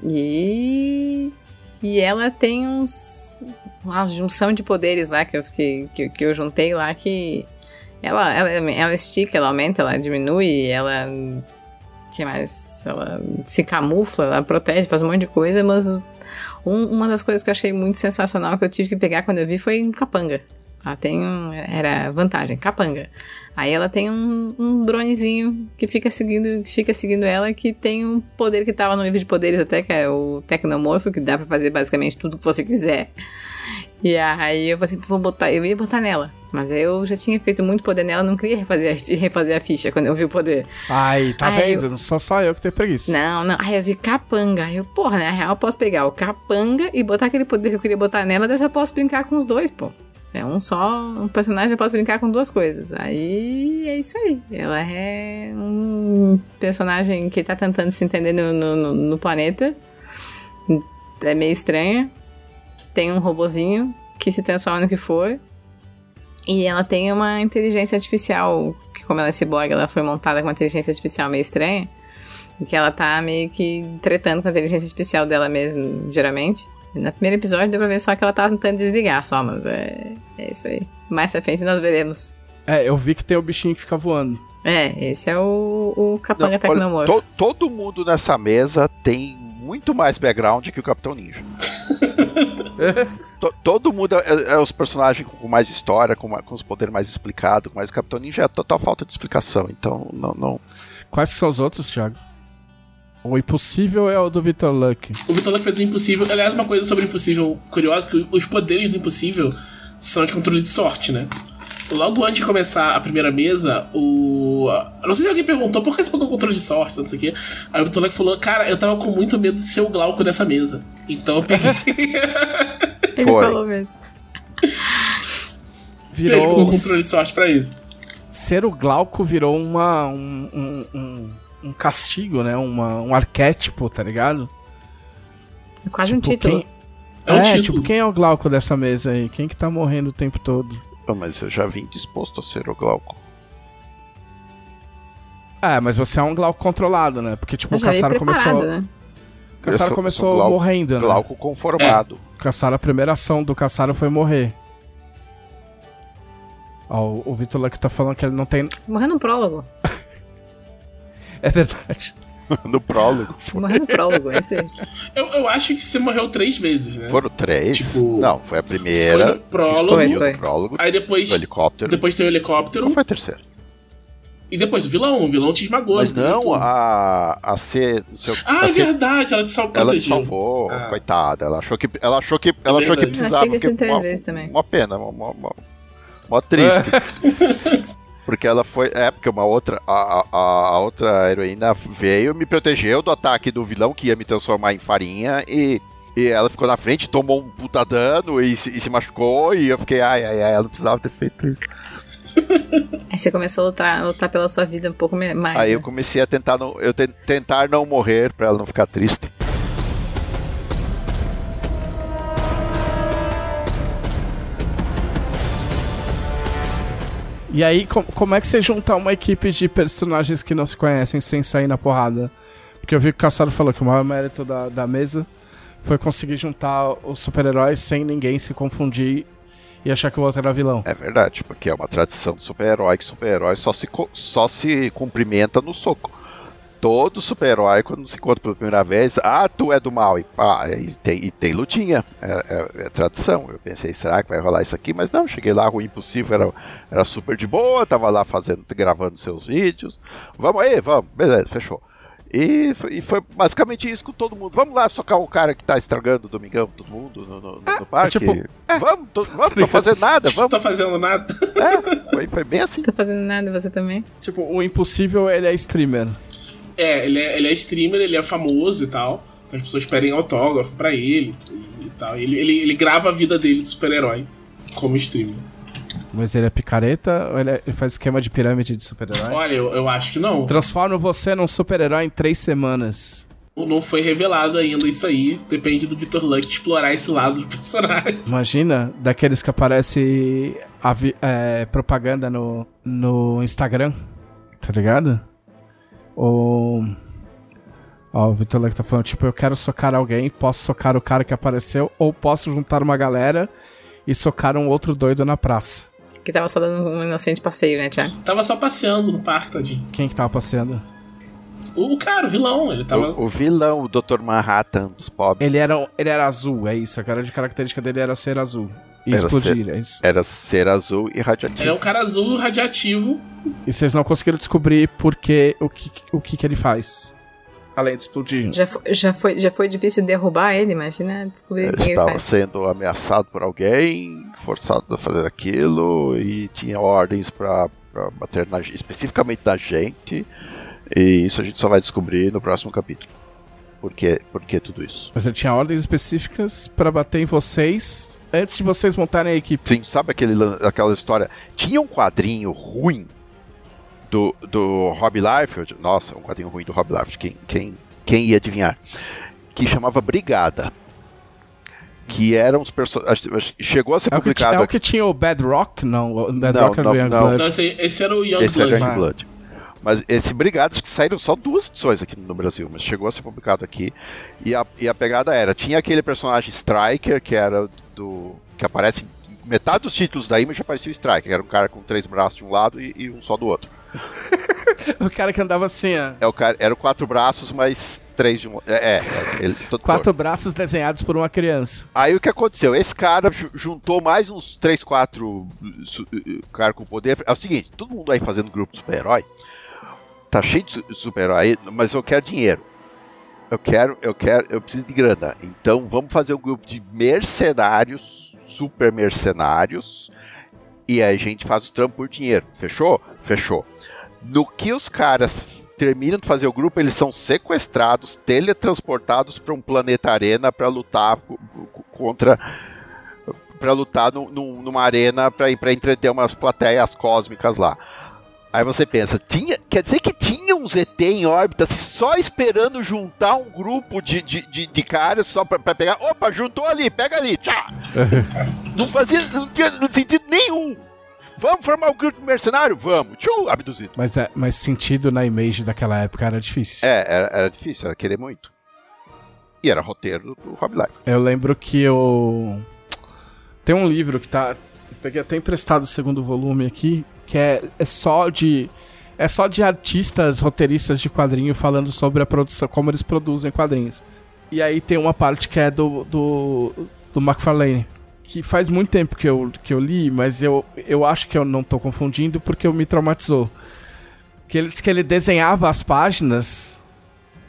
E. E ela tem uns. Uma junção de poderes lá que eu, que, que eu juntei lá que. Ela, ela, ela estica, ela aumenta, ela diminui, ela que mais? Ela se camufla, ela protege, faz um monte de coisa, mas um- uma das coisas que eu achei muito sensacional que eu tive que pegar quando eu vi foi um capanga. Ela tem um. Era vantagem, capanga. Aí ela tem um, um dronezinho que fica seguindo, que fica seguindo ela, que tem um poder que tava no livro de poderes até, que é o Tecnomorfo, que dá pra fazer basicamente tudo que você quiser. E aí eu falei, vou botar, eu ia botar nela. Mas eu já tinha feito muito poder nela, não queria refazer a, refazer a ficha quando eu vi o poder. Ai, tá Ai, vendo? Não sou só eu que tenho preguiça. Não, não. Aí eu vi capanga. Aí eu, porra, né? Na real, eu posso pegar o capanga e botar aquele poder que eu queria botar nela, eu já posso brincar com os dois, pô. É um só. Um personagem eu posso brincar com duas coisas. Aí é isso aí. Ela é um personagem que tá tentando se entender no, no, no planeta. É meio estranha. Tem um robozinho que se transforma no que for. E ela tem uma inteligência artificial, que como ela é cyborg, ela foi montada com uma inteligência artificial meio estranha. Que ela tá meio que tretando com a inteligência artificial dela mesmo, geralmente. No primeiro episódio deu pra ver só que ela tá tentando desligar só, mas é, é isso aí. Mais pra frente nós veremos. É, eu vi que tem o bichinho que fica voando. É, esse é o, o Capanga Não, olha, Tecnomorfo. to- todo mundo nessa mesa tem muito mais background que o Capitão Ninja. To- todo mundo é, é os personagens com mais história, com, com os poderes mais explicados, mas o Capitão Ninja é total falta de explicação. Então, não. não... Quais que são os outros, Thiago? O impossível é o do Victor Luck. O Vitor Luck fez o impossível. Aliás, uma coisa sobre o impossível curiosa, que os poderes do impossível são de controle de sorte, né? Logo antes de começar a primeira mesa, o. eu Não sei se alguém perguntou por que você pegou controle de sorte, não sei o quê. Aí o Vitor Luck falou, cara, eu tava com muito medo de ser o Glauco dessa mesa. Então eu peguei. Ele Foi. falou mesmo. Ele Virou. pegou controle de sorte pra isso. Ser o Glauco virou uma. um, um, um, um castigo, né? Uma, um arquétipo, tá ligado? É quase um Tipo, título. Quem... É um título. tipo, quem é o Glauco dessa mesa aí? Quem que tá morrendo o tempo todo? Ah, mas eu já vim disposto a ser o Glauco. É, mas você é um Glauco controlado, né? Porque, tipo, o Caçaro começou. né? O Caçaro começou Glauco- morrendo, né? Glauco conformado. O Caçaro, a primeira ação do Caçaro foi morrer. Ó, o- o Vitor Luck tá falando que ele não tem. Morreu no prólogo. É verdade. no prólogo. Morreu no prólogo, é isso aí. Eu, eu acho que você morreu três vezes, né? Foram três? Tipo, não, foi a Foi primeira. no prólogo. Foi, foi. no prólogo. Aí depois. No helicóptero. Depois tem o helicóptero. Não foi a terceira. E depois o vilão. O vilão te esmagou. Mas não, a, a C. seu- Ah, a é C verdade, ela te salvou. ela protegeu. salvou, Ah. coitada. Ela achou que. Ela achou que. Ela achou que precisava. Achei que isso porque três uma, vezes também. uma pena, uma, uma, uma- uma triste. Porque ela foi. É, porque uma outra. A, a, a outra heroína veio me protegeu do ataque do vilão que ia me transformar em farinha e. E ela ficou na frente, tomou um puta dano e se, e se machucou. E eu fiquei, ai, ai, ai, ela não precisava ter feito isso. Aí você começou a lutar, lutar pela sua vida um pouco mais. Aí né? eu comecei a tentar não, eu te- tentar não morrer pra ela não ficar triste. E aí, com- como é que você junta uma equipe de personagens que não se conhecem sem sair na porrada? Porque eu vi que o Caçaro falou que o maior mérito da, da mesa foi conseguir juntar os super-heróis sem ninguém se confundir e achar que o outro era vilão. É verdade, porque é uma tradição do super-herói que super-herói só se, só se cumprimenta no soco. Todo super-herói, quando se encontra pela primeira vez, ah, tu é do mal, e pá, e tem, e tem lutinha, é, é- é tradição. Eu pensei, será que vai rolar isso aqui? Mas não, cheguei lá, o impossível era, era super de boa, tava lá fazendo, gravando seus vídeos. Vamos aí, vamos, beleza, fechou. E foi, e foi basicamente isso com todo mundo. Vamos lá socar o cara que tá estragando o domingão, todo mundo no, no- no parque. tipo, vamos, tô, vamos, tô fazendo nada, Não vamos. tá fazendo nada. É, foi, foi bem assim. Tá fazendo nada, você também? Tipo, o impossível, ele é streamer. É, ele é, ele é streamer, ele é famoso e tal. Então as pessoas pedem autógrafo pra ele e, e tal. Ele, ele, ele grava a vida dele de super-herói como streamer. Mas ele é picareta ou ele, é- ele faz esquema de pirâmide de super-herói? Olha, eu, eu acho que não. Transforma você num super-herói em três semanas. Não foi revelado ainda isso aí. Depende do Victor Luck explorar esse lado do personagem. Imagina, daqueles que aparece a vi- é, propaganda no, no Instagram, tá ligado? Ou. Ó, o Vitor Leque tá falando, tipo, eu quero socar alguém, posso socar o cara que apareceu, ou posso juntar uma galera e socar um outro doido na praça. Que tava só dando um inocente passeio, né, Thiago? Tava só passeando no parque, tadinho. Quem que tava passeando? O, o cara, o vilão, ele tava. O, o vilão, o Dr. Manhattan dos pobres, Ele era, ele era azul, é isso. A cara de característica dele era ser azul. E Era explodir, é isso. era ser azul e Ele é um cara azul radiativo. E vocês não conseguiram descobrir porque, o, que, o que, que ele faz. Além de explodir. Já foi, já foi, já foi difícil derrubar ele, imagina descobrir Ele ele estava faz. sendo ameaçado por alguém, forçado a fazer aquilo, e tinha ordens para bater na, especificamente na gente. E isso a gente só vai descobrir no próximo capítulo. Por que, por que tudo isso? Mas ele tinha ordens específicas pra bater em vocês antes de vocês montarem a equipe. Sim, sabe aquele, aquela história? Tinha um quadrinho ruim do, do Rob Liefeld. Nossa, um quadrinho ruim do Rob Liefeld. Quem, quem, quem ia adivinhar? Que chamava Brigada. Que eram os personagens. Chegou a ser É o, que, publicado é o que tinha o Bedrock? Não, o Bedrock Não, era do não, Youngblood. Não, esse, esse era o Young Esse era Blood. Young Blood. Mas esse Brigada, acho que saíram só duas edições aqui no Brasil, mas chegou a ser publicado aqui. E a, e a pegada era: tinha aquele personagem Striker, que era do. que aparece em metade dos títulos da Image aparecia o Striker, que era um cara com três braços de um lado e, e um só do outro. O cara que andava assim, ó. É o cara, era o quatro braços, mas três de um. É, é, ele, todo Quatro braços desenhados por uma criança. Aí o que aconteceu? Esse cara ju- juntou mais uns três, quatro su- caras com poder. É o seguinte: todo mundo aí fazendo grupo super-herói. Tá cheio de su- super-herói, mas eu quero dinheiro. Eu quero, eu quero, eu preciso de grana. Então vamos fazer um grupo de mercenários, super mercenários. E a gente faz os trampos por dinheiro. Fechou? Fechou. No que os caras terminam de fazer o grupo, eles são sequestrados, teletransportados para um planeta arena para lutar co- co- contra para lutar no- num- numa arena para entreter umas plateias cósmicas lá. Aí você pensa, tinha, quer dizer que tinha um ZT em órbita assim, só esperando juntar um grupo de, de, de, de caras só pra, pra pegar. Opa, juntou ali, pega ali, tchau. não fazia, não tinha sentido nenhum. Vamos formar um grupo mercenário? Vamos. Tchau, abduzido. Mas, é, mas sentido na image daquela época era difícil. É, era, era difícil, era querer muito. E era roteiro do Rob Life. Eu lembro que eu. Tem um livro que tá. Eu peguei até emprestado o segundo volume aqui, que é, é só de. É só de artistas, roteiristas de quadrinho falando sobre a produção, como eles produzem quadrinhos. E aí tem uma parte que é do. do, do McFarlane. Que faz muito tempo que eu, que eu li, mas eu, eu acho que eu não tô confundindo porque eu me traumatizou. Que ele disse que ele desenhava as páginas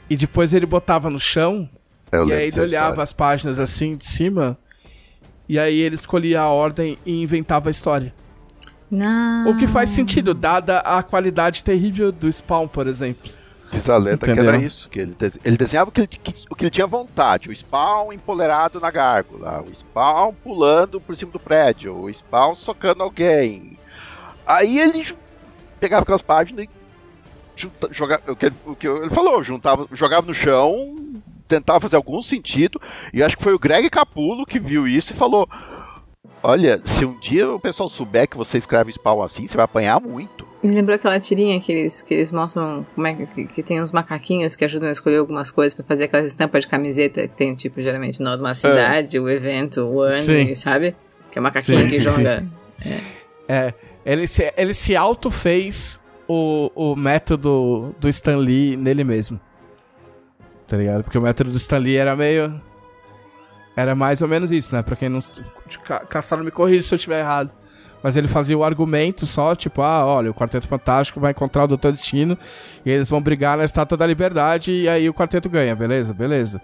e depois ele botava no chão Eu e aí ele olhava história. as páginas assim de cima. E aí ele escolhia a ordem e inventava a história. Não. O que faz sentido, dada a qualidade terrível do Spawn, por exemplo. Diz a lenda que Entendeu? era isso, que ele, dese- ele desenhava o que ele, que- o que ele tinha vontade. O Spawn empolerado na gárgula, o Spawn pulando por cima do prédio, o Spawn socando alguém. Aí ele pegava aquelas páginas e junta- jogava, o que, ele, o que ele falou, juntava, jogava no chão, tentava fazer algum sentido, e acho que foi o Greg Capulo que viu isso e falou: Olha, se um dia o pessoal souber que você escreve Spawn assim, você vai apanhar muito. Me lembrou aquela tirinha que eles, que eles mostram como é que, que, que tem uns macaquinhos que ajudam a escolher algumas coisas pra fazer aquelas estampas de camiseta que tem, tipo, geralmente de uma cidade, o evento, o ano, Sim. sabe? Que é o macaquinho Sim, que sim. joga. É, ele se, ele se auto-fez o, o método do Stan Lee nele mesmo. Tá ligado? Porque o método do Stan Lee era meio. Era mais ou menos isso, né? Pra quem não. Ca- Caçaro me corrija se eu estiver errado. Mas ele fazia o argumento só, tipo, ah, olha, o Quarteto Fantástico vai encontrar o Doutor Destino e eles vão brigar na Estátua da Liberdade e aí o quarteto ganha, beleza? Beleza.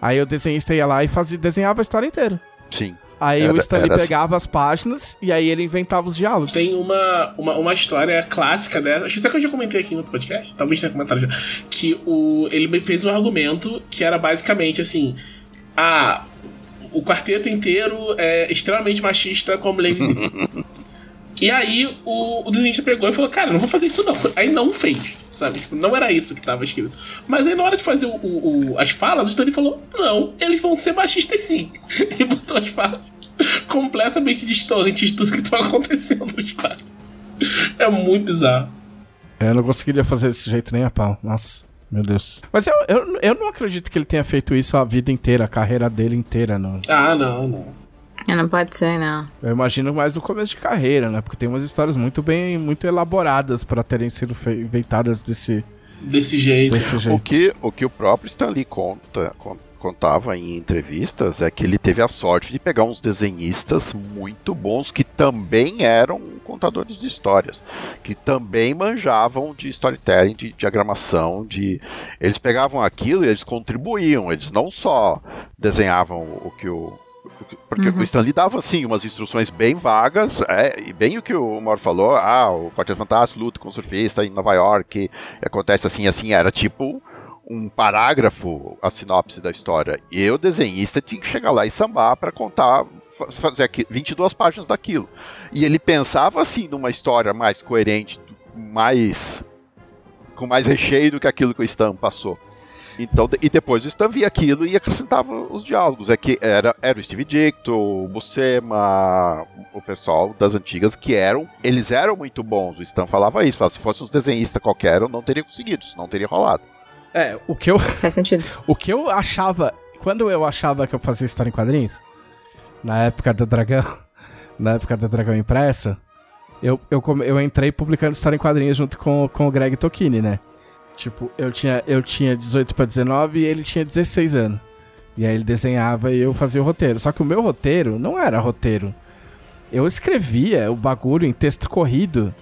Aí o desenhista ia lá e fazia, desenhava a história inteira. Sim. Aí Era- o Stanley era assim. pegava as páginas e aí ele inventava os diálogos. Tem uma, uma, uma história clássica dessa. Acho que até que eu já comentei aqui em outro podcast. Talvez tenha comentado já. Que o, ele me fez um argumento que era basicamente assim: Ah, o quarteto inteiro é extremamente machista como Levis. e aí o, o desenhista pegou e falou: Cara, não vou fazer isso não. Aí não fez, sabe? Tipo, não era isso que tava escrito. Mas aí na hora de fazer o, o- as falas, o Stanley falou: Não, eles vão ser machistas sim. E botou as falas completamente distantes de tudo que tava acontecendo nos quadros. É muito bizarro. Eu não conseguiria fazer desse jeito nem a pau. Nossa, meu Deus. Mas eu, eu, eu não acredito que ele tenha feito isso a vida inteira, a carreira dele inteira. Não. Ah, não, não. Ah, Não pode ser, não. Eu imagino mais no começo de carreira, né? Porque tem umas histórias muito bem, muito elaboradas pra terem sido inventadas desse, Desse jeito. desse O jeito. que, o que o próprio Stanley conta, con- contava em entrevistas é que ele teve a sorte de pegar uns desenhistas muito bons que também eram contadores de histórias, que também manjavam de storytelling, de diagramação, de eles pegavam aquilo e eles contribuíam, eles não só desenhavam o que o o que- porque Uhum. o Stanley dava assim umas instruções bem vagas, é, e bem o que o Mauro falou, ah, o Quarteto Fantástico luta com o surfista em Nova York, e acontece assim assim, era tipo um parágrafo, a sinopse da história. E o desenhista tinha que chegar lá e sambar para contar, fazer aqui, 22 páginas daquilo. E ele pensava assim numa história mais coerente, mais com mais recheio do que aquilo que o Stan passou. Então, e depois o Stan via aquilo e acrescentava os diálogos. É que era, era o Steve Dicto, o Buscema, o pessoal das antigas que eram. Eles eram muito bons. O Stan falava isso. Falava, se fosse uns desenhistas qualquer, eu não teria conseguido, isso não teria rolado. É, o que eu. Faz sentido. O que eu achava. Quando eu achava que eu fazia história em quadrinhos, na época do Dragão, na época do Dragão Impresso, eu, eu, eu entrei publicando história em quadrinhos junto com, com o Greg Tokini, né? Tipo, eu tinha, eu tinha 18 para 19 e ele tinha 16 anos. E aí ele desenhava e eu fazia o roteiro. Só que o meu roteiro não era roteiro. Eu escrevia o bagulho em texto corrido,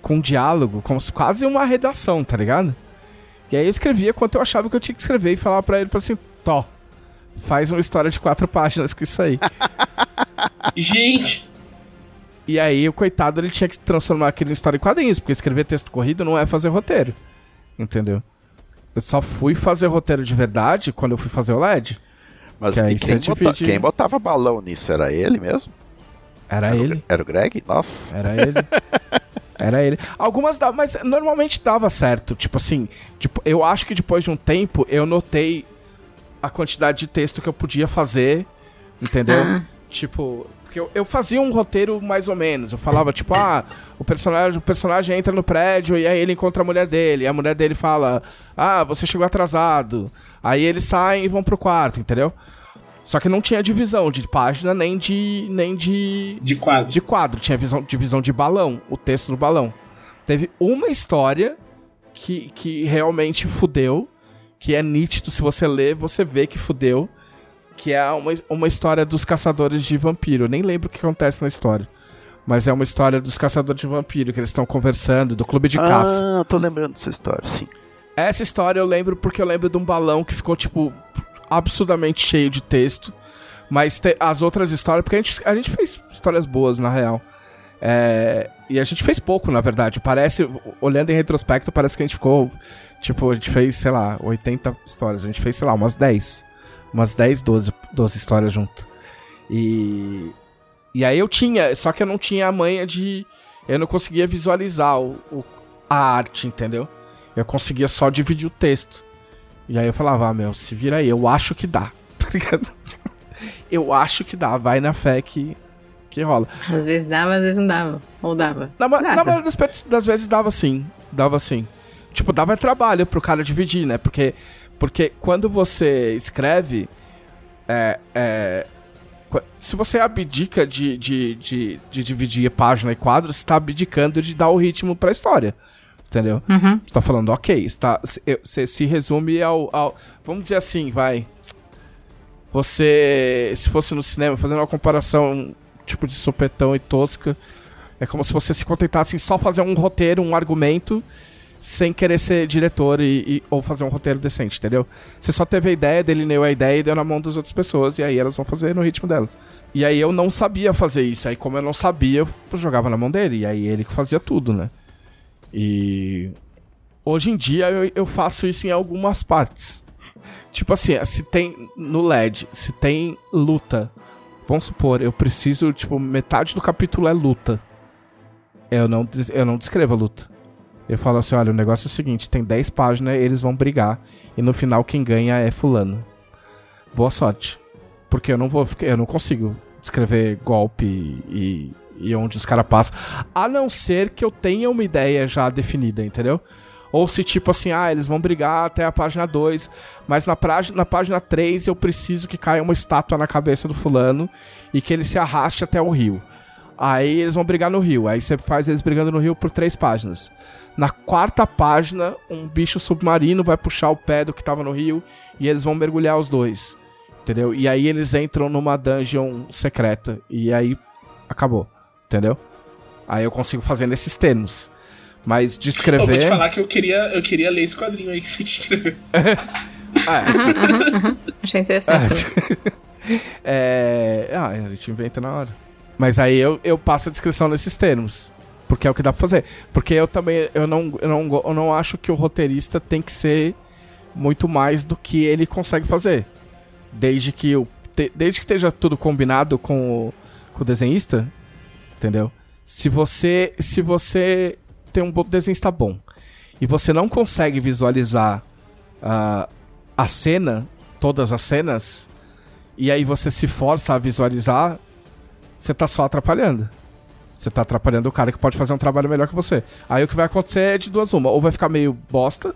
com diálogo, como quase uma redação, tá ligado? E aí eu escrevia quanto eu achava que eu tinha que escrever e falava pra ele, falava assim, Tó, faz uma história de quatro páginas com isso aí. Gente! E aí o coitado ele tinha que transformar aquilo em história em quadrinhos, porque escrever texto corrido não é fazer roteiro. Entendeu? Eu só fui fazer roteiro de verdade quando eu fui fazer o LED. Mas que quem, bota, quem, botava balão nisso era ele mesmo? Era, era ele. O, era o Greg? Nossa. Era ele. era ele. Algumas davam, mas normalmente dava certo. Tipo assim, tipo, eu acho que depois de um tempo eu notei a quantidade de texto que eu podia fazer, entendeu? Ah. Tipo, porque eu, eu, fazia um roteiro mais ou menos. Eu falava, tipo, ah, o personagem, o personagem entra no prédio e aí ele encontra a mulher dele. E a mulher dele fala, ah, você chegou atrasado. Aí eles saem e vão pro quarto, entendeu? Só que não tinha divisão de página nem de. nem de. De quadro. De quadro. Tinha visão, divisão de balão, o texto do balão. Teve uma história que, que realmente fudeu. Que é nítido, se você ler, você vê que fudeu que é uma, uma história dos caçadores de vampiro. Eu nem lembro o que acontece na história. Mas é uma história dos caçadores de vampiro, que eles estão conversando, do clube de ah, caça. Ah, tô lembrando dessa história, sim. Essa história eu lembro porque eu lembro de um balão que ficou, tipo, absurdamente cheio de texto. Mas te, as outras histórias, porque a gente, a gente fez histórias boas, na real. É, e a gente fez pouco, na verdade. Parece, olhando em retrospecto, parece que a gente ficou. Tipo, a gente fez, sei lá, 80 histórias. A gente fez, sei lá, umas 10 umas 10, 12, 12 histórias junto. E. E aí eu tinha, só que eu não tinha a manha de. Eu não conseguia visualizar o, o a arte, entendeu? Eu conseguia só dividir o texto. E aí eu falava, ah, meu, se vira aí, eu acho que dá, tá ligado? eu acho que dá, vai na fé que, que rola. Às vezes dava, às vezes não dava. Ou dava. Na, na maioria das, das vezes dava sim. Dava sim. Tipo, dava trabalho pro cara dividir, né? Porque porque quando você escreve, é, é, se você abdica de, de, de, de dividir página e quadro, você está abdicando de dar o ritmo para a história. Entendeu? Uhum. Você tá falando, ok, está, você se resume ao, ao. Vamos dizer assim, vai. Você, se fosse no cinema, fazendo uma comparação tipo de sopetão e tosca, é como se você se contentasse em só fazer um roteiro, um argumento sem querer ser diretor e, e, ou fazer um roteiro decente, entendeu? Você só teve a ideia, delineou a ideia e deu na mão das outras pessoas, e aí elas vão fazer no ritmo delas. E aí eu não sabia fazer isso, aí como eu não sabia, eu jogava na mão dele, e aí ele que fazia tudo, né? E. Hoje em dia eu, eu faço isso em algumas partes. Tipo assim, se tem no LED, se tem luta, vamos supor, eu preciso, tipo, metade do capítulo é luta. Eu não, eu não descrevo a luta. Eu falo assim: olha, o negócio é o seguinte: tem 10 páginas, eles vão brigar. E no final quem ganha é Fulano. Boa sorte. Porque eu não vou. Eu não consigo escrever golpe e, e onde os caras passam. A não ser que eu tenha uma ideia já definida, entendeu? Ou se tipo assim, ah, eles vão brigar até a página 2, mas na, na página 3 eu preciso que caia uma estátua na cabeça do fulano e que ele se arraste até o rio. Aí eles vão brigar no rio. Aí você faz eles brigando no rio por três páginas. Na quarta página, um bicho submarino vai puxar o pé do que tava no rio e eles vão mergulhar os dois. Entendeu? E aí eles entram numa dungeon secreta. E aí acabou. Entendeu? Aí eu consigo fazer nesses termos. Mas de escrever. Eu vou te falar que eu queria, eu queria ler esse quadrinho aí que você escreveu. é. Achei interessante. É. é... Ah, a gente inventa na hora. Mas aí eu, eu passo a descrição nesses termos. Porque é o que dá pra fazer. Porque eu também eu não, eu não, eu não acho que o roteirista tem que ser muito mais do que ele consegue fazer. Desde que, o, te, desde que esteja tudo combinado com o, com o desenhista, entendeu? Se você, se você tem um desenhista bom e você não consegue visualizar uh, a cena, todas as cenas, e aí você se força a visualizar, você tá só atrapalhando. Você tá atrapalhando o cara que pode fazer um trabalho melhor que você. Aí o que vai acontecer é de duas uma. Ou vai ficar meio bosta,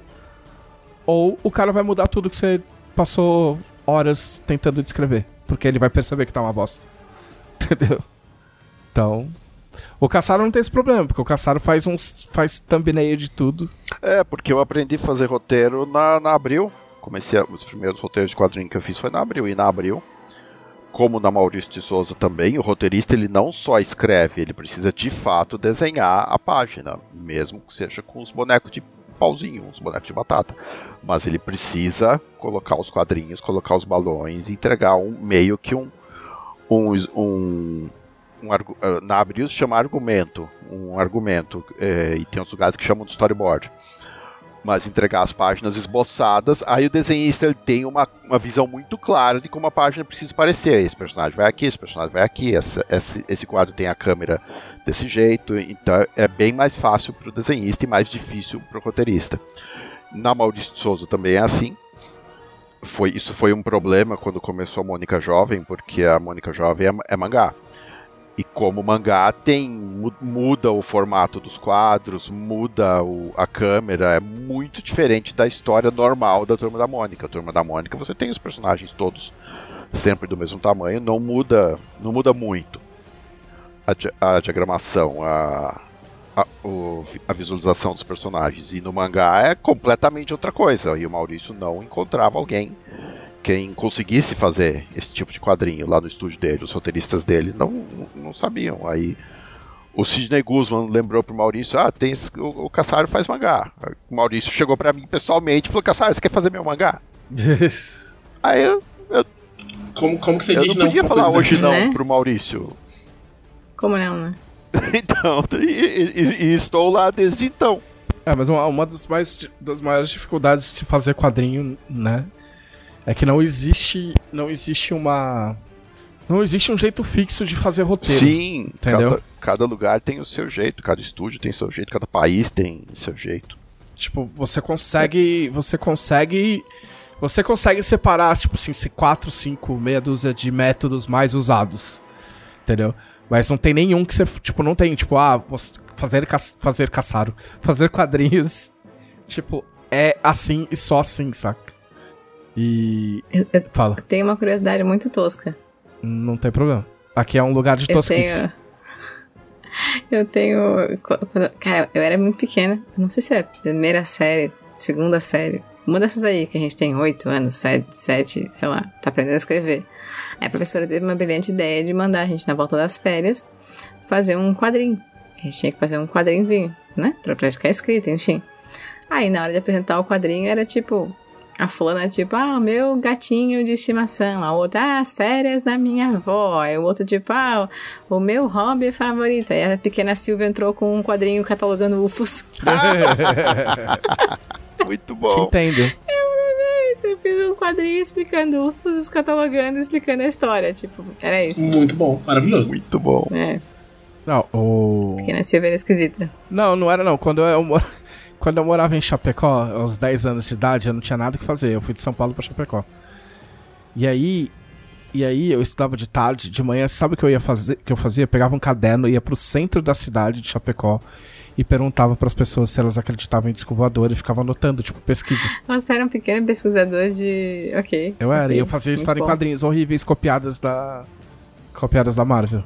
ou o cara vai mudar tudo que você passou horas tentando descrever. Porque ele vai perceber que tá uma bosta. Entendeu? Então. O Caçaro não tem esse problema, porque o Caçaro faz uns. faz thumbnail de tudo. É, porque eu aprendi a fazer roteiro na, na Abril. Comecei a, os primeiros roteiros de quadrinho que eu fiz foi na Abril. E na Abril, como na Maurício de Souza também, o roteirista ele não só escreve, ele precisa de fato desenhar a página, mesmo que seja com os bonecos de pauzinho, uns bonecos de batata. Mas ele precisa colocar os quadrinhos, colocar os balões entregar um meio que um. um, um, um ah, na Abril se chama argumento, um argumento, é, e tem outros lugares que chamam de storyboard mas entregar as páginas esboçadas, aí o desenhista ele tem uma, uma visão muito clara de como a página precisa parecer. Esse personagem vai aqui, esse personagem vai aqui, essa, esse, esse quadro tem a câmera desse jeito, então é bem mais fácil para o desenhista e mais difícil para o roteirista. Na Maurício de Souza também é assim. Foi, isso foi um problema quando começou a Mônica Jovem, porque a Mônica Jovem é, é mangá. E como mangá tem muda o formato dos quadros, muda o, a câmera, é muito diferente da história normal da Turma da Mônica. A Turma da Mônica você tem os personagens todos sempre do mesmo tamanho, não muda, não muda muito a, a diagramação, a, a, o, a visualização dos personagens. E no mangá é completamente outra coisa. E o Maurício não encontrava alguém quem conseguisse fazer esse tipo de quadrinho lá no estúdio dele, os roteiristas dele, não, não sabiam. Aí o Sidney Guzman lembrou pro Maurício: ah, tem esse, o, o Caçaro faz mangá. O Maurício chegou para mim pessoalmente e falou: Caçaro, você quer fazer meu mangá? Aí eu, eu. como, como que você eu diz não? podia falar hoje não né? pro Maurício. Como não, né? então, e, e, e, estou lá desde então. É, mas uma, uma das, mais, das maiores dificuldades de se fazer quadrinho, né? É que não existe. Não existe uma. Não existe um jeito fixo de fazer roteiro. Sim, entendeu? Cada, cada lugar tem o seu jeito, cada estúdio tem seu jeito, cada país tem seu jeito. Tipo, você consegue. Você consegue. Você consegue separar, tipo assim, quatro, cinco, meia dúzia de métodos mais usados. Entendeu? Mas não tem nenhum que você. Tipo, não tem, tipo, ah, fazer, ca fazer caçaro. Fazer quadrinhos. Tipo, é assim e só assim, saca? E. Eu, eu Fala. tenho uma curiosidade muito tosca. Não tem problema. Aqui é um lugar de Eu tosquice. tenho. Eu tenho. Cara, eu era muito pequena. Eu não sei se é primeira série, segunda série. Uma dessas aí, que a gente tem oito anos, sete, sete, sei lá, tá aprendendo a escrever. Aí a professora teve uma brilhante ideia de mandar a gente, na volta das férias, fazer um quadrinho. A gente tinha que fazer um quadrinhozinho, né? Pra praticar a escrita, enfim. Aí na hora de apresentar o quadrinho era tipo. A fulana, tipo, ah, o meu gatinho de estimação. A outra, ah, as férias da minha avó. Aí o outro, tipo, ah, o meu hobby favorito. Aí a pequena Silvia entrou com um quadrinho catalogando UFOs. Muito Te bom. entendo. Você fez um quadrinho explicando UFOs, catalogando, explicando a história. Tipo, era isso. Muito bom, maravilhoso. Muito bom. É, Não, o. pequena Silvia era esquisita. Não, não era não. Quando eu, mor- Quando eu morava em Chapecó, aos 10 anos de idade, eu não tinha nada o que fazer. Eu fui de São Paulo pra Chapecó. E aí. E aí eu estudava de tarde, de manhã, sabe o que eu ia fazer? que eu fazia? Eu pegava um caderno, ia pro centro da cidade de Chapecó e perguntava pras pessoas se elas acreditavam em disco voador e ficava anotando, tipo, pesquisa. Você era um pequeno pesquisador de. Ok. Eu era, ok, e eu fazia muito história em bom. quadrinhos horríveis copiadas da. copiadas da Marvel.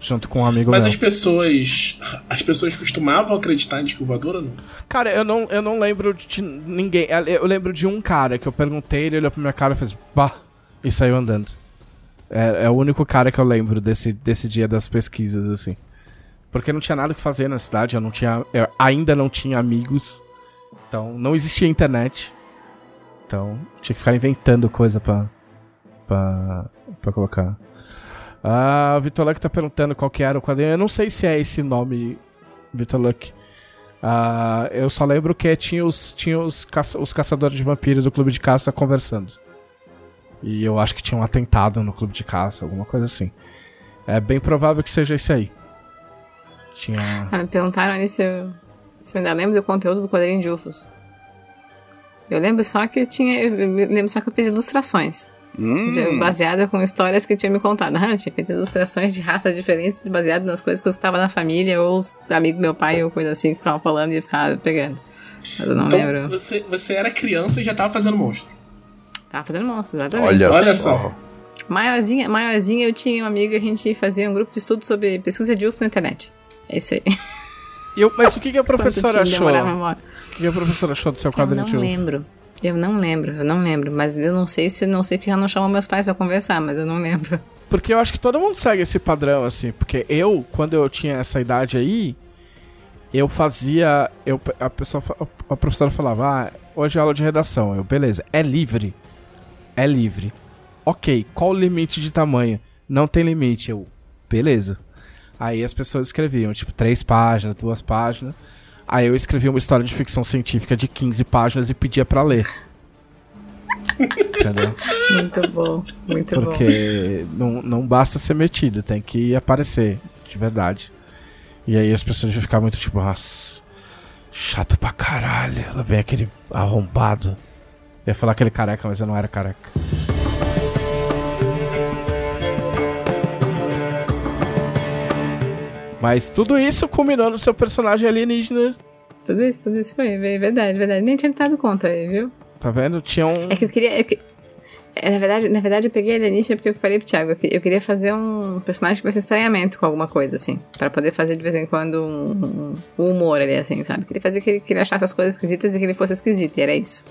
Junto com um amigo Mas meu. as pessoas. As pessoas costumavam acreditar em disco voador ou não? Cara, eu não, eu não lembro de ninguém. Eu lembro de um cara que eu perguntei, ele olhou pra minha cara e fez, bah, e saiu andando. É, é o único cara que eu lembro desse, desse dia das pesquisas, assim. Porque não tinha nada que fazer na cidade, eu não tinha. Eu ainda não tinha amigos. Então, não existia internet. Então, tinha que ficar inventando coisa pra. pra. pra colocar. Ah, o Vitor Luck tá perguntando qual que era o quadrinho. Eu não sei se é esse nome, Vitor Luck. Ah, eu só lembro que tinha os, tinha os, caça- os caçadores de vampiros do clube de caça conversando. E eu acho que tinha um atentado no clube de caça, alguma coisa assim. É bem provável que seja isso aí. Tinha. Ah, me perguntaram ali se eu, se eu ainda lembro do conteúdo do quadrinho de UFOs. Eu lembro só que eu tinha. Eu lembro só que eu fiz ilustrações. Hum, de- baseada com histórias que tinha me contado. Ah, eu tinha feito ilustrações de raças diferentes baseado nas coisas que eu escutava na família ou os amigos do meu pai ou coisa assim que ficavam falando e eu ficava pegando. Mas eu não Então, lembro. você, você era criança e já tava fazendo monstro. Tava fazendo monstro, exatamente. olha, Olha só. Maiorzinha, maiorzinha eu tinha um amigo e a gente fazia um grupo de estudo sobre pesquisa de UFO na internet. É isso aí. Eu- mas o que, que a professora achou? O que, que a professora achou do seu Eu quadrinho não de UFO? lembro. Eu não lembro, eu não lembro. Mas eu não sei se não sei porque ela não chamou meus pais pra conversar, mas eu não lembro. Porque eu acho que todo mundo segue esse padrão, assim. Porque eu, quando eu tinha essa idade aí, eu fazia. Eu, a, pessoa, a professora falava, ah, hoje é aula de redação. Eu, beleza, é livre. É livre. Ok, qual o limite de tamanho? Não tem limite. Eu, beleza. Aí as pessoas escreviam, tipo, três páginas, duas páginas. Aí eu escrevia uma história de ficção científica de 15 páginas e pedia pra ler. Entendeu? Muito bom, muito bom. Porque não, não basta ser metido, tem que aparecer, de verdade. E aí as pessoas vão ficar muito tipo, nossa, chato pra caralho. Ela vem aquele arrombado. Eu ia falar aquele careca, mas eu não era careca. Mas tudo isso culminou no seu personagem alienígena. Tudo isso, tudo isso foi, é verdade, verdade. Nem tinha me dado conta, viu? Tá vendo? Tinha um. É que eu queria. eu que- é, na, verdade, na verdade, eu peguei alienígena porque eu falei pro Thiago, eu que- eu queria fazer um personagem que fosse estranhamento com alguma coisa, assim. Pra poder fazer de vez em quando um, um- um humor ali, assim, sabe? Queria fazer que ele, que ele achasse as coisas esquisitas e que ele fosse esquisito, e era isso.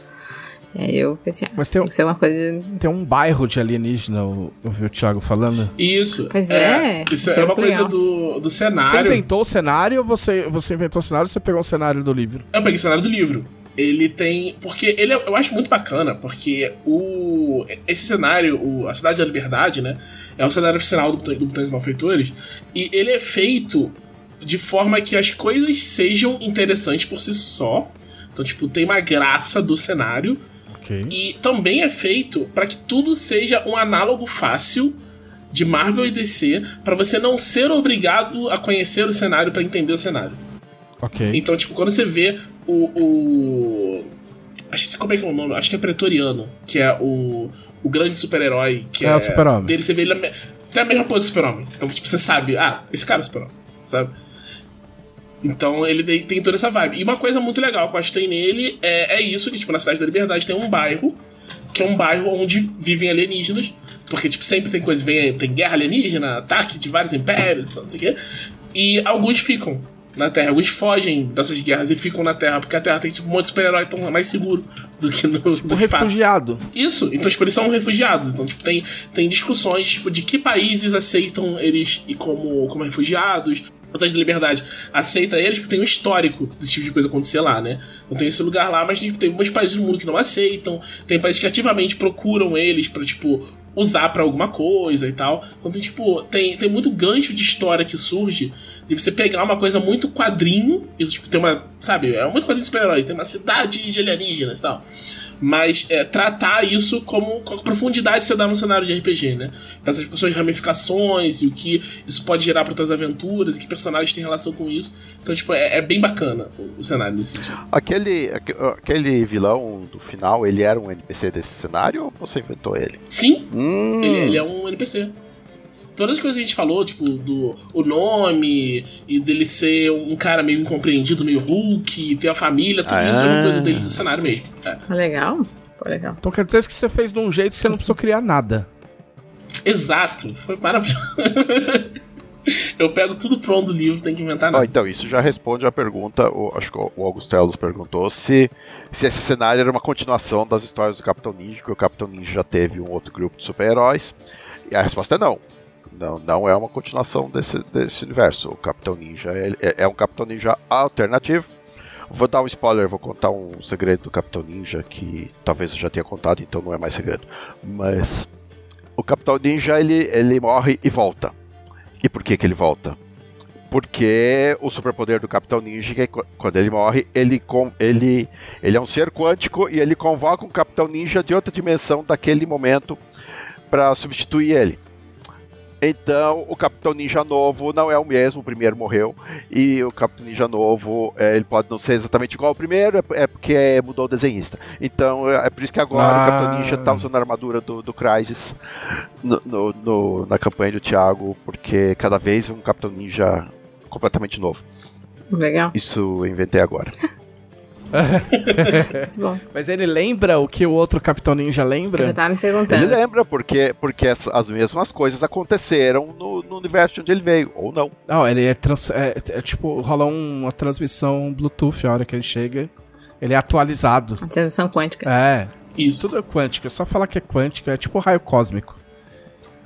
E aí eu pensei, ah, Mas tem, um- tem que ser uma coisa de. tem um bairro de alienígena, eu eu vi o Thiago falando. Isso. Pois é, Isso achei é uma coisa legal. do, do Você cenário. inventou o cenário ou você, você inventou o cenário ou você pegou o cenário do livro? Eu peguei o cenário do livro. Ele tem. Porque ele é- eu acho muito bacana, porque o. Esse cenário, o, a Cidade da Liberdade, né? É o cenário oficial do, do Botões Malfeitores. E ele é feito de forma que as coisas sejam interessantes por si só. Então, tipo, tem uma graça do cenário. Ok. E também é feito para que tudo seja um análogo fácil de Marvel e DC, para você não ser obrigado a conhecer o cenário para entender o cenário. Ok. Então, tipo, quando você vê o. o acho que como é que é o nome? Acho que é Pretoriano, que é o, o grande super-herói. que É é, o Super-Homem. Dele você vê ele na tem a mesma pose do Super-Homem. Então, tipo, você sabe, ah, esse cara é o Super-Homem, sabe? Então ele tem, toda essa vibe. E uma coisa muito legal que eu acho que tem nele é, é isso, que tipo, na Cidade da Liberdade tem um bairro, que é um bairro onde vivem alienígenas, porque tipo, sempre tem coisa, vem, tem guerra alienígena, ataque de vários impérios, não sei o quê. E alguns ficam na Terra, alguns fogem dessas guerras e ficam na Terra, porque a Terra tem tipo, um monte de super-herói, então é mais seguro do que no, no O espaço. refugiado. Isso, então, tipo, eles são refugiados. Então, tipo, tem, tem discussões, tipo, de que países aceitam eles e como, como refugiados. Vontade de Liberdade aceita eles porque tem um histórico desse tipo de coisa acontecer lá, né? Não tem esse lugar lá, mas tipo, tem muitos países do mundo que não aceitam. Tem países que ativamente procuram eles pra, tipo, usar pra alguma coisa e tal. Então tem, tipo, tem, tem muito gancho de história que surge de você pegar uma coisa muito quadrinho e, tipo, tem uma, sabe, é muito quadrinho de super-heróis, tem uma cidade de alienígenas e tal. Mas é, tratar isso como com a profundidade que você dá no cenário de RPG, né? Essas suas ramificações e o que isso pode gerar para outras aventuras e que personagens têm relação com isso. Então, tipo, é, é bem bacana o, o cenário nesse sentido. Aquele, aque- aquele vilão do final, ele era um NPC desse cenário ou você inventou ele? Sim, Hum, ele, ele é um NPC. Todas as coisas que a gente falou, tipo, do o nome e dele ser um cara meio incompreendido, meio Hulk, ter a família, tudo isso é uma Ah. coisa dele do cenário mesmo. É. Legal? Ficou legal. Então quer dizer que você fez de um jeito que você não precisou criar nada. Exato, foi maravilhoso. Eu pego tudo pronto do livro, tem que inventar nada. então, isso já responde a pergunta, o- acho que o Augustelos perguntou se, se esse cenário era uma continuação das histórias do Capitão Ninja, que o Capitão Ninja já teve um outro grupo de super-heróis. E a resposta é não. Não, não é uma continuação desse, desse universo. O Capitão Ninja é, é um Capitão Ninja alternativo. Vou dar um spoiler, vou contar um segredo do Capitão Ninja que talvez eu já tenha contado, então não é mais segredo. Mas o Capitão Ninja ele, ele morre e volta. E por que, que ele volta? Porque o superpoder do Capitão Ninja, que é qu- quando ele morre, ele, com, ele, ele é um ser quântico e ele convoca um Capitão Ninja de outra dimensão daquele momento para substituir ele. Então, o Capitão Ninja novo não é o mesmo, o primeiro morreu, e o Capitão Ninja novo, é, ele pode não ser exatamente igual ao primeiro, é, é porque é, mudou o desenhista. Então, é, é por isso que agora Ah. o Capitão Ninja tá usando a armadura do, do Crysis no- no- no- na campanha do Thiago, porque cada vez é um Capitão Ninja completamente novo. Legal. Isso eu inventei agora. Mas ele lembra o que o outro Capitão Ninja lembra? me Ele lembra, porque, porque as, as mesmas coisas aconteceram no, no universo de onde ele veio, ou não. Não, ele é, trans, é, é tipo, rola um- uma transmissão Bluetooth a hora que ele chega. Ele é atualizado. A transmissão quântica. É, Isso. tudo é quântico. É só falar que é quântico, é tipo raio cósmico.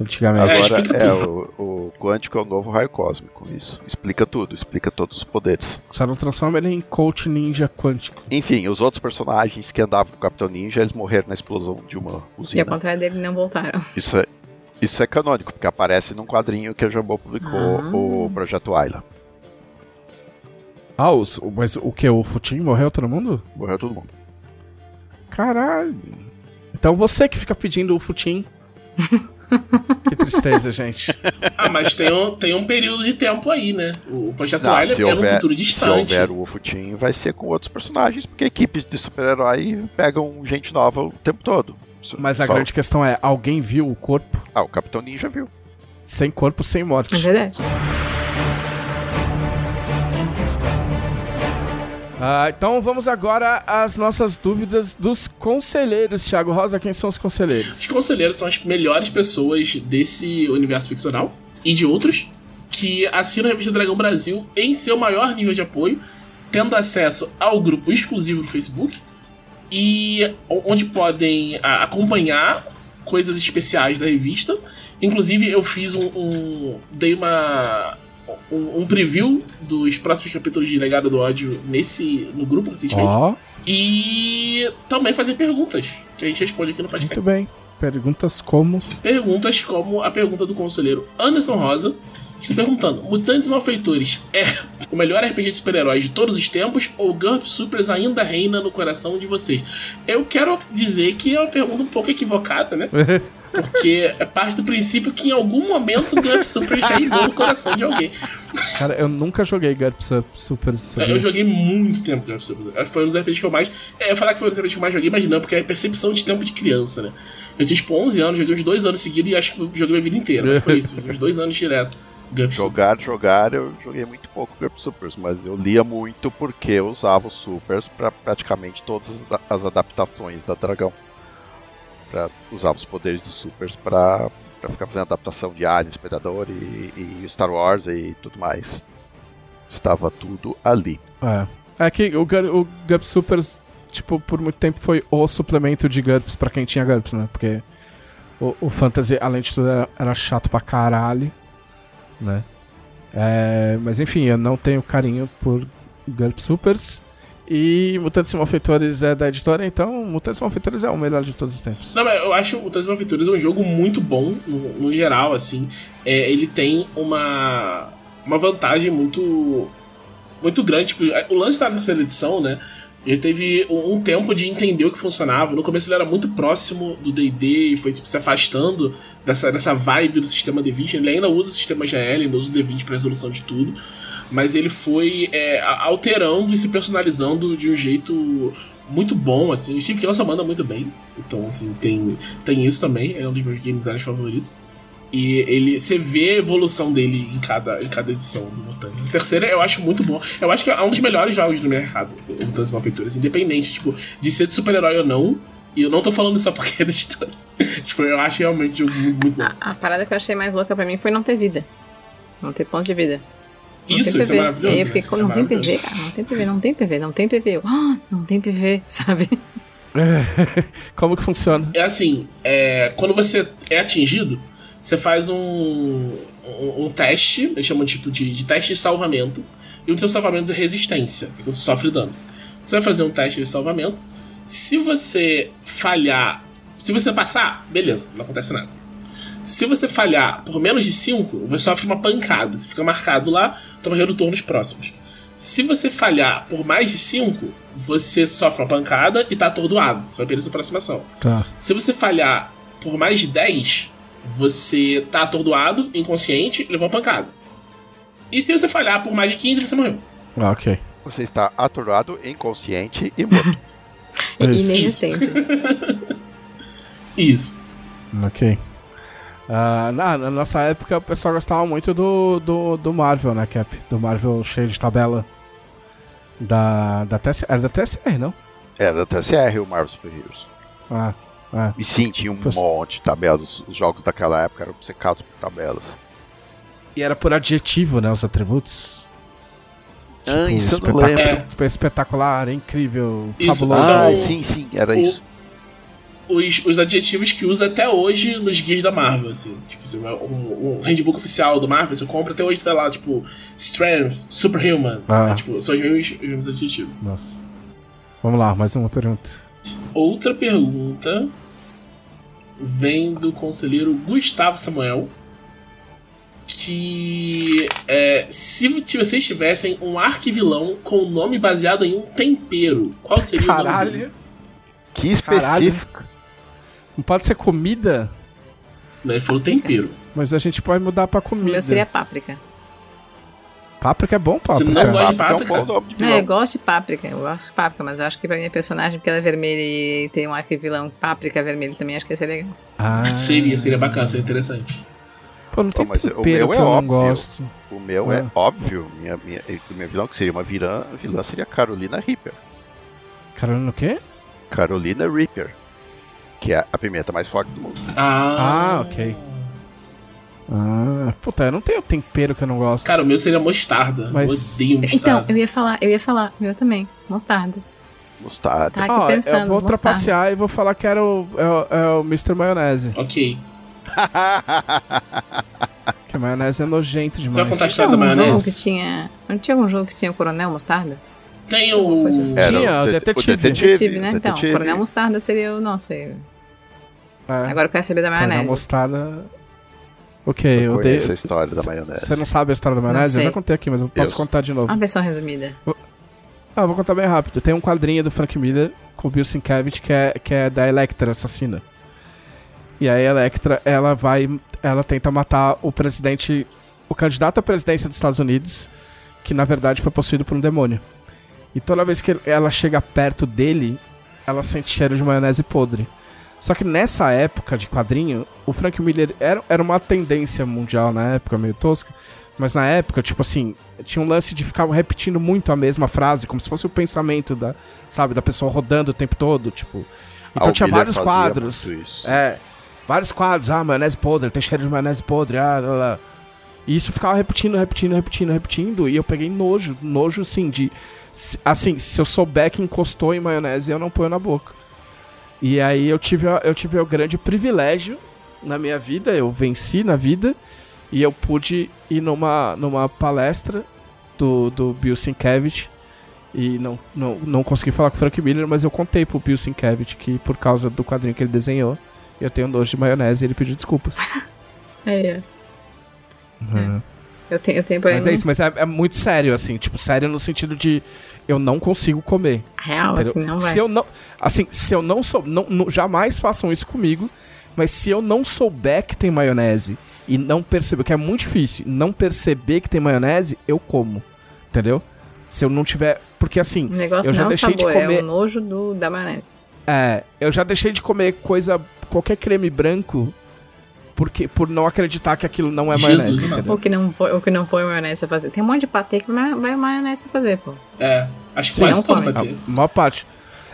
Antigamente. É, Agora é, o, o quântico é o novo raio cósmico, isso. Explica tudo, explica todos os poderes. Só não transforma ele em coach ninja quântico. Enfim, os outros personagens que andavam com o Capitão Ninja, eles morreram na explosão de uma E ao usina. contrário dele, não voltaram. Isso é, isso é canônico, porque aparece num quadrinho que a Jambô publicou, Ah. o Projeto Ayla. Ah, os, mas o que? O Futim morreu todo mundo? Morreu todo mundo. Caralho. Então você que fica pedindo o Futim. que tristeza, gente. Ah, mas tem um, tem um período de tempo aí, né? O Projeto Não, Alien se é houver- futuro Se distante. houver o Ufutim, vai ser com outros personagens, porque equipes de super-herói pegam gente nova o tempo todo. Mas a Só- grande questão é: alguém viu o corpo? Ah, o Capitão Ninja viu. Sem corpo, sem morte. É verdade. Ah, então vamos agora às nossas dúvidas dos conselheiros. Thiago Rosa, quem são os conselheiros? Os conselheiros são as melhores pessoas desse universo ficcional e de outros que assinam a revista Dragão Brasil em seu maior nível de apoio, tendo acesso ao grupo exclusivo do Facebook e onde podem acompanhar coisas especiais da revista. Inclusive, eu fiz um. um- dei uma. Um, um preview dos próximos capítulos de Legado do Ódio nesse, no grupo recentemente. Ó, E também fazer perguntas que a gente responde aqui no podcast. muito bem. Perguntas como. Perguntas como a pergunta do conselheiro Anderson Rosa, que está perguntando: Mutantes Malfeitores é o melhor RPG de super-heróis de todos os tempos ou GURPS Supers ainda reina no coração de vocês? Eu quero dizer que é uma pergunta um pouco equivocada, né? Porque é parte do princípio que em algum momento o GURPS Super já reinou no coração de alguém. Cara, eu nunca joguei GURPS Up Super. Eu joguei muito tempo GURPS Super. Foi um dos RPGs que eu mais. É, eu falar que foi um dos RPGs que eu mais joguei, mas não, porque é percepção de tempo de criança, né? Eu tinha tipo 11 anos, joguei uns dois anos seguidos e acho que joguei minha vida inteira. Mas foi isso, uns dois anos direto. GURPS Super. Jogar, jogar, eu joguei muito pouco Grupo Supers, mas eu lia muito porque eu usava os Supers para praticamente todas as- as adaptações da Dragão. Pra, usava os poderes dos Supers pra, pra ficar fazendo adaptação de Aliens, Predador e, e Star Wars e tudo mais. Estava tudo ali. É. É que o, o GURPS Supers, tipo, por muito tempo foi o suplemento de GURPS pra quem tinha GURPS, né? Porque o, o Fantasy, além de tudo, era, era chato pra caralho, né? É, mas enfim, eu não tenho carinho por GURPS Supers. E Mutantes e Malfeitores é da editora, então Mutantes e Malfeitores é o melhor de todos os tempos. Não, mas eu acho Mutantes Malfeitores um jogo muito bom, no, no geral, assim. É, ele tem uma, uma vantagem muito muito grande. Tipo, o lance da terceira edição, né? Ele teve um, um tempo de entender o que funcionava. No começo ele era muito próximo do D&D e foi tipo, se afastando dessa, dessa vibe do sistema D20. Ele ainda usa o sistema GL, ainda usa o D20 para resolução de tudo. Mas ele foi é, alterando e se personalizando de um jeito muito bom, assim. O Steve Kelson manda muito bem. Então, assim, tem, tem isso também. É um dos meus game designers favoritos. E ele, você vê a evolução dele em cada, em cada edição do Mutantes. A terceira eu acho muito bom. Eu acho que é um dos melhores jogos do mercado, o Mutantes Malfeitores. Independente, tipo, de ser de super-herói ou não. E eu não tô falando só porque é da editores. tipo, eu acho realmente um jogo muito, muito bom. A, a parada que eu achei mais louca pra mim foi não ter vida. Não ter ponto de vida. Não Isso, tem isso PV. é maravilhoso. Aí eu fiquei, né? É não tem maravilhoso. PV, cara? Não tem PV, não tem PV, não tem PV. Eu, ah, não tem PV, sabe? Como que funciona? É assim, é, quando você é atingido, você faz um, um, um teste, eles chamam tipo de, de teste de salvamento, e um dos seus salvamentos é resistência, porque você sofre dano. Você vai fazer um teste de salvamento. Se você falhar, se você passar, beleza, não acontece nada. Se você falhar por menos de 5, você sofre uma pancada. Você fica marcado lá, toma redutor nos próximos. Se você falhar por mais de 5, você sofre uma pancada e tá atordoado. Você vai perder sua aproximação. Tá. Se você falhar por mais de 10, você tá atordoado, inconsciente e levou uma pancada. E se você falhar por mais de 15, você morreu. Ah, ok. Você está atordoado, inconsciente e morto. Isso. Inexistente. Isso. Ok. Ah, na, na nossa época o pessoal gostava muito do, do, do Marvel, né, Cap? Do Marvel cheio de tabela. Da, da TSR. Era da TSR, não? Era da TSR o Marvel Super Heroes. Ah, é. E sim, tinha um Pois- monte de tabelas. Os jogos daquela época eram secados por tabelas. E era por adjetivo, né? Os atributos. Ah, isso eu não lembro. esp- Espetacular, incrível, Isso, fabuloso. Ah, sim, sim, era o- isso. Os, os adjetivos que usa até hoje nos guias da Marvel, assim. Tipo, assim, o, o handbook oficial do Marvel, você compra até hoje, tá lá, tipo, Strength, Superhuman. Ah. É, tipo, são os mesmos, os mesmos adjetivos. Nossa. Vamos lá, mais uma pergunta. Outra pergunta vem do conselheiro Gustavo Samuel. Que é, se t- vocês tivessem um arquivilão com nome baseado em um tempero, qual seria o nome Caralho. dele? Que específico. Não pode ser comida, Ele falou tempero. mas a gente pode mudar pra O comida. meu seria páprica. Páprica é bom, Você páprica. não gosta de Páprica? É um bom nome Não, eu gosto de páprica. Eu gosto de páprica, mas eu acho que pra minha personagem, porque ela é vermelha e tem um arquivilão páprica vermelho também, acho que ia ser legal. Ah. Seria, seria bacana, seria interessante. Pô, não tem Pô, mas o tempero meu que é eu não óbvio. gosto. O meu Ah. é óbvio. Minha, minha, minha vilão, que seria uma vilã, vilã seria Carolina Reaper. Carolina o quê? Carolina Reaper. Que é a pimenta mais forte do mundo. Ah, Ah, ok. Ah, puta, eu não tenho tempero que eu não gosto. Cara, o meu seria mostarda. Mas- Eu odeio Então, mostarda. eu ia falar, eu ia falar, meu também, mostarda. Mostarda. Tá aqui Ó, pensando, eu vou mostarda. trapacear e vou falar que era o, é o, é o Mr. Maionese. Ok. Que a maionese é nojento Você vai demais. contar a história da algum jogo maionese? que tinha. Não tinha algum jogo que tinha o Coronel Mostarda? Tem o. Era Tinha, o det- detetive. Detetive, né? o Então, detetive. Coronel Mostarda seria o nosso aí. É, Agora eu quero saber da Coronel maionese. mostarda. Ok, Eu eu odeio. conheço a história da maionese. Você não sabe a história da maionese? Eu já contei aqui, mas eu posso Eu- contar de novo. Uma versão resumida. Ah, vou contar bem rápido. Tem um quadrinho do Frank Miller com o Bill Sienkiewicz que é, que é da Electra assassina. E aí a Electra, ela vai, ela tenta matar o presidente, o candidato à presidência dos Estados Unidos, que na verdade foi possuído por um demônio. E toda vez que ela chega perto dele, ela sente cheiro de maionese podre. Só que nessa época de quadrinho, o Frank Miller era, era uma tendência mundial na época, meio tosca. Mas na época, tipo assim, tinha um lance de ficar repetindo muito a mesma frase, como se fosse o pensamento da, sabe, da pessoa rodando o tempo todo, tipo. Então Ah, tinha vários quadros. É, vários quadros, ah, maionese podre, tem cheiro de maionese podre, ah, lá, lá. E isso ficava repetindo, repetindo, repetindo, repetindo, e eu peguei nojo, nojo assim de assim, se eu souber que encostou em maionese, eu não ponho na boca. E aí eu tive, eu tive o grande privilégio na minha vida, eu venci na vida, e eu pude ir numa, numa palestra do, do Bill Sienkiewicz, e não, não, não consegui falar com o Frank Miller, mas eu contei pro Bill Sienkiewicz que por causa do quadrinho que ele desenhou, eu tenho nojo de maionese e ele pediu desculpas. É, é. Uhum. Eu tenho, eu tenho problema. Mas é isso, mas é, é muito sério, assim, tipo, sério no sentido de eu não consigo comer. Real, Entendeu? assim, não vai. Se eu não, assim, se eu não sou, não, não- jamais façam isso comigo, mas se eu não souber que tem maionese e não perceber, que é muito difícil, não perceber que tem maionese, eu como, entendeu? Se eu não tiver, porque assim, O negócio eu já não é deixei de sabor, é comer- o nojo do, da maionese. é, eu já deixei de comer coisa, qualquer creme branco, porque por não acreditar que aquilo não é Jesus, maionese, mano. entendeu? Ou que não foi, ou que não foi maionese pra fazer. Tem um monte de patê que vai vai maionese pra fazer, pô. É. Acho que quase não todo vai. A maior parte.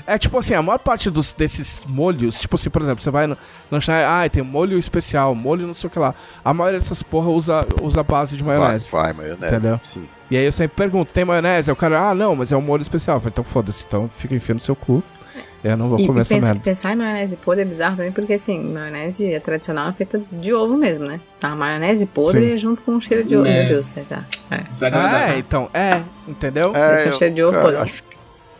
É tipo assim, a maior parte dos, desses molhos, tipo assim, por exemplo, você vai no lanchonete, ah, tem molho especial, molho não sei o que lá. A maioria dessas porra usa, usa base de Vai, maionese. vai, maionese. Entendeu? Sim. E aí eu sempre pergunto, tem maionese? Aí o cara, ah, não, mas é um molho especial. Eu falei, então foda-se, então fica enfiando no seu cu. Eu não vou E, comer e essa pensa- merda. pensar em maionese podre é bizarro também, porque assim, maionese é tradicional é feita de ovo mesmo, né? A maionese podre Sim. é junto com o cheiro de ovo. É. Meu Deus, tá. tá. É. Ah, Desagradável. é, então, é, entendeu? É, Esse é o eu- cheiro de ovo eu podre. acho,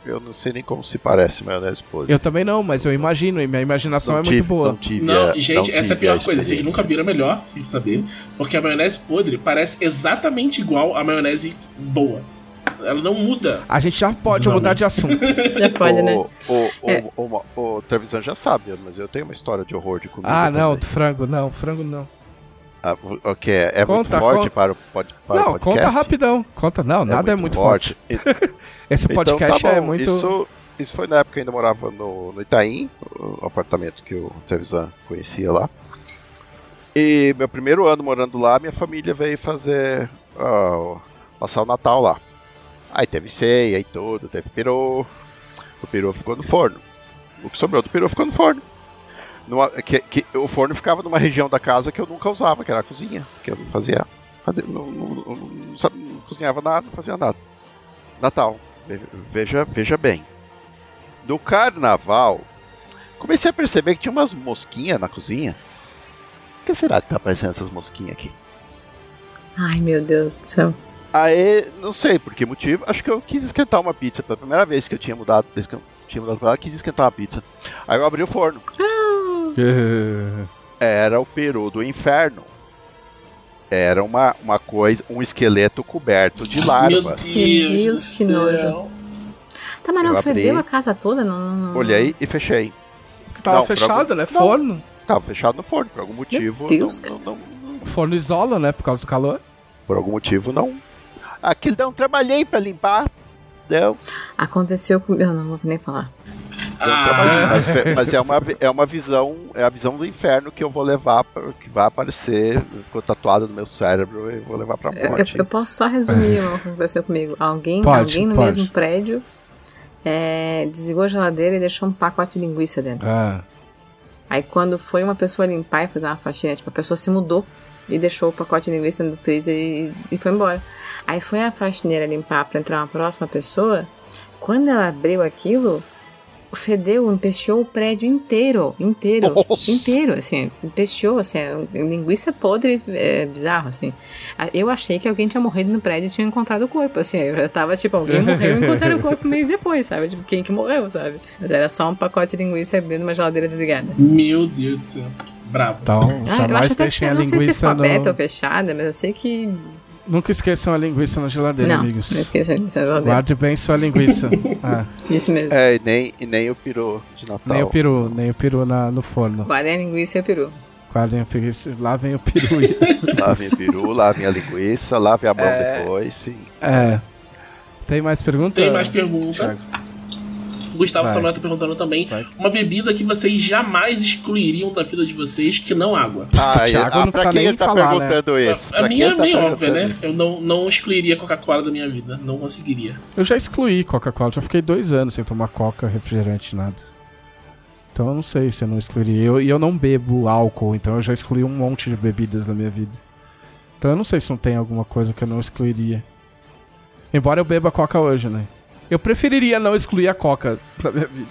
eu não sei nem como se parece maionese podre. Eu também não, mas eu imagino, e minha imaginação não é tive, muito boa. Não tive Não, a- gente, não essa é a pior coisa. Vocês nunca viram melhor, vocês saberem. Porque a maionese podre parece exatamente igual à maionese boa. Ela não muda. A gente já pode mudar de assunto. Já pode, né? O, o, o, É. o, o, o Trevisan já sabe, mas eu tenho uma história de horror de comida. ah, não, também. do frango, não, frango não. Ah, o que é, é muito forte conta. para o pod, para o não, podcast? conta rapidão. Conta, não, nada é muito forte. Esse Então, podcast tá bom, é muito. Isso, isso foi na época que eu ainda morava no, no Itaim, o apartamento que o Trevisan conhecia lá. E meu primeiro ano morando lá, minha família veio fazer. ah, passar o Natal lá. Aí teve ceia e tudo, teve peru. O peru ficou no forno. O que sobrou do peru ficou no forno. Que, que- o forno ficava numa região da casa que eu nunca usava, que era a cozinha. Que eu não fazia. fazia- não, não- não- não cozinhava nada, não fazia nada. Natal. Ve- Veja, veja bem. No carnaval, comecei a perceber que tinha umas mosquinhas na cozinha. Por que será que tá aparecendo essas mosquinhas aqui? Ai, meu Deus do céu. Aí, não sei por que motivo, acho que eu quis esquentar uma pizza. Pela primeira vez que eu tinha mudado, desde que eu tinha mudado pra lá, quis esquentar uma pizza. Aí eu abri o forno. Era o peru do inferno. Era uma, uma coisa, um esqueleto coberto de larvas. Meu Deus, do que nojo. Tá, mas Eu não abri. fedeu a casa toda? Não, não, não- Olhei e fechei. Que tava Não, fechado, algum- né? Não. Forno. Tava fechado no forno, por algum motivo. Deus, não, não, não- O forno isola, né? Por causa do calor. por algum motivo não. Aquilo deu um trabalhei pra limpar. Deu. Aconteceu com. Eu não vou nem falar. Ah. mas, mas é, uma, é uma visão, é a visão do inferno que eu vou levar, pra, que vai aparecer, ficou tatuado no meu cérebro e vou levar pra Eu, eu- morte. eu posso só resumir o que aconteceu comigo. Alguém, Pode, alguém no pode. mesmo prédio é, desligou a geladeira e deixou um pacote de linguiça dentro. Ah. Aí quando foi uma pessoa limpar e fazer uma faxina, tipo, a pessoa se mudou e deixou o pacote de linguiça no freezer e, e foi embora. Aí foi a faxineira limpar pra entrar uma próxima pessoa. Quando ela abriu aquilo, fedeu, empesteou o prédio inteiro, inteiro, Nossa! inteiro, assim, empesteou, assim, linguiça podre, é bizarro, assim. Eu achei que alguém tinha morrido no prédio e tinha encontrado o corpo, assim, eu já tava, tipo, alguém morreu e encontraram o corpo um mês depois, sabe, tipo, quem que morreu, sabe. Mas era só um pacote de linguiça dentro de uma geladeira desligada. Meu Deus do céu. Bravo. Então, Ah, eu jamais acho até que deixem a não sei se linguiça foi aberta no... ou fechada, mas eu sei que. Nunca esqueçam a linguiça na geladeira, não, amigos. não esqueça disso, é geladeira. Guarde bem sua linguiça. Ah, Isso mesmo. É, e nem, e nem o peru de Natal. nem o peru, nem o peru na, no forno. Guardem a linguiça e o peru. Guardem, o- lá vem o peru. Lavem o peru, lavem a linguiça, lavem a mão É. depois. Sim. é. Tem mais pergunta? Tem mais pergunta. Gustavo. Samuel tá perguntando também. Vai. Uma bebida que vocês jamais excluiriam da vida de vocês que não água. Ah, e- Thiago ah, não pra precisa quem nem tá falar, né? perguntando isso? A Pra minha é tá meio óbvia, né? Eu não, não excluiria Coca-Cola da minha vida. Não conseguiria. Eu já excluí Coca-Cola, já fiquei dois anos sem tomar Coca, refrigerante, nada. Então eu não sei se eu não excluiria. Eu- E eu, não bebo álcool, então eu já excluí um monte de bebidas na minha vida. Então eu não sei se não tem alguma coisa que eu não excluiria. Embora eu beba Coca hoje, né? Eu preferiria não excluir a Coca da minha vida.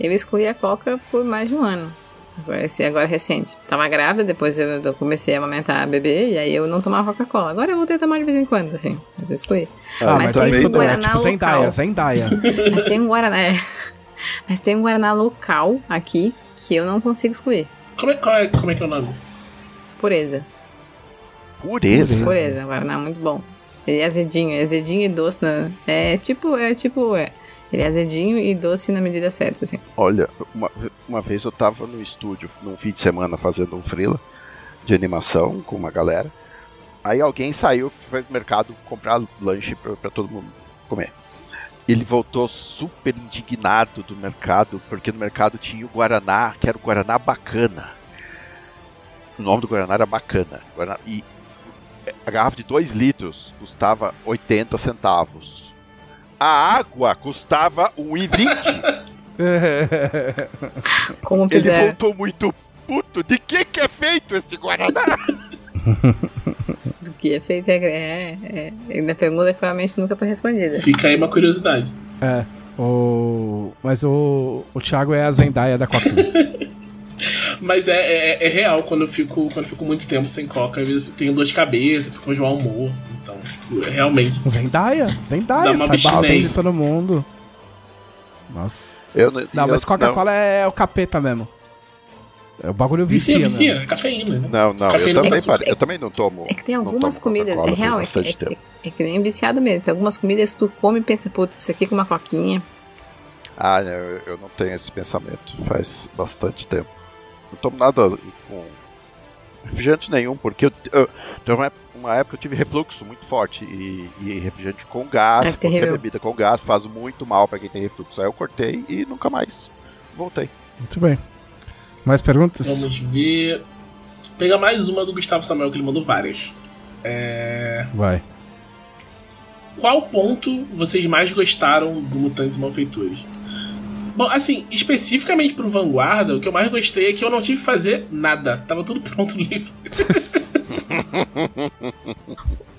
Eu excluí a coca por mais de um ano. Agora, esse agora recente. Tava grávida, depois eu, comecei a amamentar a bebê, e aí eu não tomava Coca-Cola. Agora eu voltei a tomar de vez em quando, assim. Mas eu excluí. Ah, Mas mas, tem um fudeu. É Guaraná tipo Zendaya, local. Zendaya. Mas tem um Guaraná. é. Mas tem um Guaraná local aqui que eu não consigo excluir. Como é, qual é- como é que é o nome? Pureza. Pureza. Pureza, um Guaraná muito bom. Ele é azedinho, é azedinho e doce. Na... É tipo, é tipo, é. Ele é azedinho e doce na medida certa, assim. Olha, uma, uma vez eu tava no estúdio, num fim de semana, fazendo um freela de animação com uma galera. Aí alguém saiu, foi no mercado comprar lanche pra, pra todo mundo comer. Ele voltou super indignado do mercado, porque no mercado tinha o Guaraná, que era o Guaraná Bacana. O nome do Guaraná era Bacana. Guaraná- e a garrafa de 2 litros custava 80 centavos. A água custava 1,20. Como Ele fizeram. voltou muito puto. De que que é feito esse Guaraná? Do que é feito é. é, é. Ainda pergunta que provavelmente nunca foi respondida. Fica aí uma curiosidade. É. O... Mas o, o Thiago é a Zendaya da Coca. Mas é, é, é real quando eu fico quando eu fico muito tempo sem coca. Eu tenho dor de cabeça, fico com mau humor. Então, é realmente. Zendaya? Zendaya, abstinência. de todo mundo. Nossa. Eu, Não, eu- mas Coca-Cola é o capeta mesmo. É o bagulho vicia, Vicia, vicia, mesmo. é cafeína, né? Não, não, eu Cafeína também, com açúcar. parei- eu também não tomo. É que tem não algumas comidas, é real, é que, é, é- é que nem viciado mesmo. Tem algumas comidas que tu come e pensa, putz, isso aqui com uma coquinha. Ah, não, eu, eu não tenho esse pensamento. Faz bastante tempo. Não tomo nada com refrigerante nenhum, porque eu, eu, teve uma, época- uma época eu tive refluxo muito forte e, e refrigerante com gás, É qualquer bebida com gás faz muito mal pra quem tem refluxo. Aí eu cortei e nunca mais voltei. Muito bem. Mais perguntas? Vamos ver. Pegar mais uma do Gustavo Samuel, que ele mandou várias. Vai. Qual ponto vocês mais gostaram do Mutantes Malfeitores? Bom, assim, especificamente pro Vanguarda, o que eu mais gostei é que eu não tive que fazer nada. Tava tudo pronto no livro.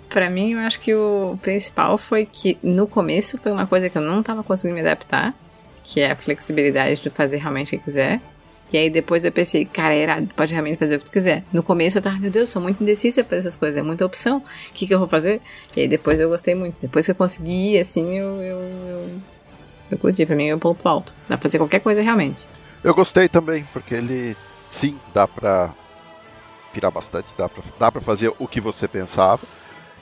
Pra mim, eu acho que o principal foi que no começo foi uma coisa que eu não tava conseguindo me adaptar, que é a flexibilidade de fazer realmente o que quiser. E aí depois eu pensei, cara, é irado, pode realmente fazer o que tu quiser. No começo eu tava, meu Deus, sou muito indecisa pra essas coisas, é muita opção. O que, que eu vou fazer? E aí depois eu gostei muito. Depois que eu consegui, assim, eu. Eu, eu, eu curti, pra mim é um ponto alto. Dá pra fazer qualquer coisa realmente. Eu gostei também, porque ele sim dá pra pirar bastante, dá pra, dá pra fazer o que você pensava.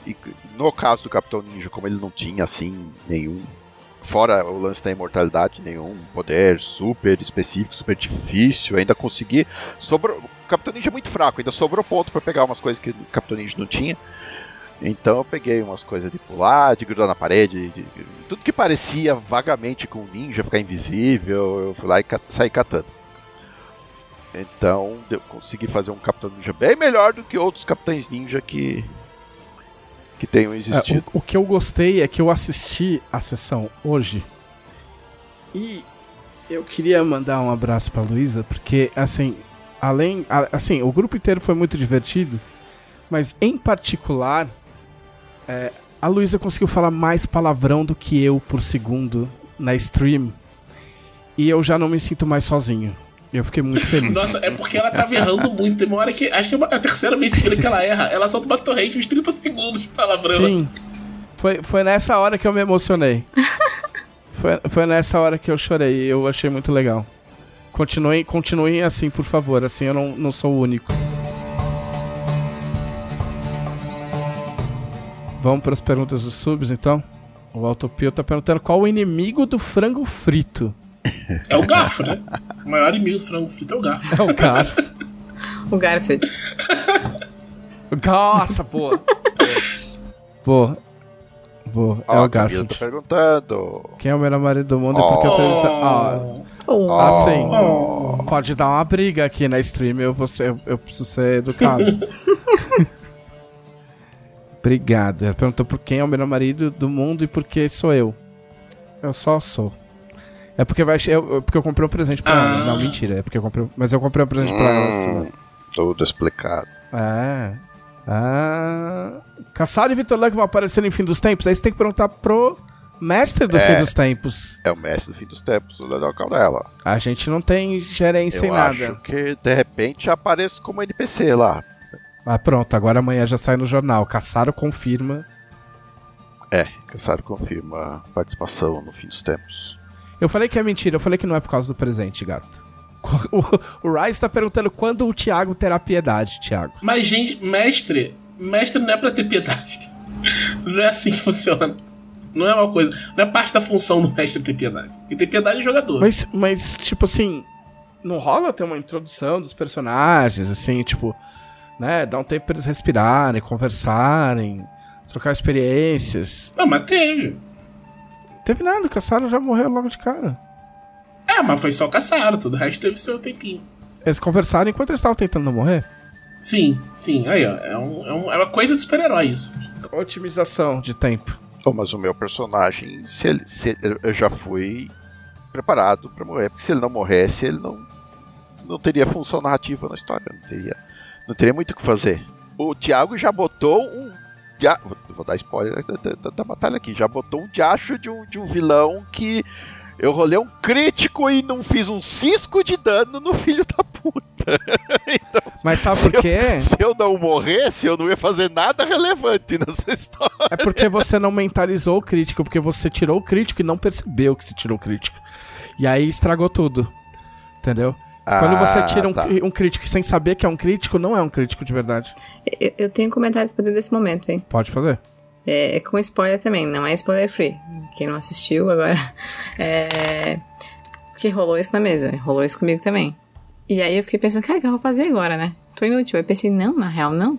E no caso do Capitão Ninja, como ele não tinha assim nenhum, fora o lance da imortalidade, nenhum poder super específico, super difícil, ainda consegui. Sobrou, o Capitão Ninja é muito fraco, ainda sobrou ponto pra pegar umas coisas que o Capitão Ninja não tinha. Então eu peguei umas coisas de pular, de grudar na parede, de- de- tudo que parecia vagamente com ninja, ficar invisível, eu fui lá e cat- saí catando. Então eu consegui fazer um Capitão Ninja bem melhor do que outros Capitães Ninja que, que tenham É, existido. o, o que eu gostei é que eu assisti a sessão hoje e eu queria mandar um abraço pra Luísa, porque, assim, além. Assim, o grupo inteiro foi muito divertido, mas em particular, é, a Luísa conseguiu falar mais palavrão do que eu por segundo na stream. E eu já não me sinto mais sozinho. Eu fiquei muito feliz. Nossa, é porque ela tava errando muito. Tem uma hora que. Acho que é a terceira vez seguida que ela erra. Ela solta uma torrente uns 30 segundos de palavrão. Sim. Foi, foi nessa hora que eu me emocionei. foi, foi nessa hora que eu chorei. Eu achei muito legal. Continuem, continuem assim, por favor. Assim eu não, não sou o único. Vamos para as perguntas dos subs, então? O Autopio tá perguntando qual o inimigo do frango frito. É o garfo, né? O maior inimigo do frango frito é o garfo. É o garfo. O Garfield. Nossa, boa. Boa. Boa. É Ó, o Camila tá Garfield. perguntando. Quem é o melhor marido do mundo? Porque eu tô dizendo. Ah, Oh. Assim, Oh. pode dar uma briga aqui na stream, eu, vou ser, eu preciso ser educado. Obrigado. Ela perguntou por quem é o melhor marido do mundo e por que sou eu. Eu só sou. É porque, vai, eu, eu- porque eu comprei um presente pra Ah. ela. Não, mentira. É porque eu comprei. Mas eu comprei um presente pra ela. assim. Hum, tudo explicado. É. Ah. Caçado e Vitor Luckman aparecendo em fim dos tempos. Aí você tem que perguntar pro mestre do É. fim dos tempos. É o mestre do fim dos tempos, o Leonel Caldela. A gente não tem gerência em Eu nada. acho que de repente apareço como NPC lá. Ah, pronto, agora amanhã já sai no jornal. Caçaro confirma. É, Caçaro confirma a participação no fim dos tempos. Eu falei que é mentira, eu falei que não é por causa do presente, gato. O, o Rice tá perguntando quando o Thiago terá piedade, Thiago. Mas, gente, mestre. Mestre não é pra ter piedade. Não é assim que funciona. Não é uma coisa. Não é parte da função do mestre ter piedade. E ter piedade é jogador. Mas, mas, tipo assim, não rola ter uma introdução dos personagens, assim, tipo, né? Dá um tempo pra eles respirarem, conversarem, trocar experiências. Não, mas teve. Teve nada, o Caçaro já morreu logo de cara. É, mas foi só caçado. Todo o resto teve seu tempinho. Eles conversaram enquanto eles estavam tentando não morrer. Sim, sim. Aí, ó. É, um, é, um- é uma coisa de super-herói isso. Otimização de tempo. Oh, mas o meu personagem, se ele, se ele- eu já fui preparado pra morrer, porque se ele não morresse, ele não, não teria função narrativa na história, não teria, não teria muito o que fazer. O Thiago já botou um. dia- vou, dar spoiler da, da- da batalha aqui, já botou um diacho de um, de um vilão que eu rolei um crítico e não fiz um cisco de dano no filho da puta. então, Mas sabe Se por quê? se eu não morresse, eu não ia fazer nada relevante nessa história. É porque você não mentalizou o crítico, porque você tirou o crítico e não percebeu que você tirou o crítico. E aí estragou tudo. Entendeu? Quando você Ah, tira um, tá. um crítico sem saber que é um crítico, não é um crítico de verdade. Eu, eu tenho um comentário pra fazer desse momento, hein? Pode fazer. É, é com spoiler também, não é spoiler free. Quem não assistiu agora. É. Que rolou isso na mesa, rolou isso comigo também. E aí eu fiquei pensando, cara, o que eu vou fazer agora, né? Tô inútil. Aí eu pensei, não, na real, não.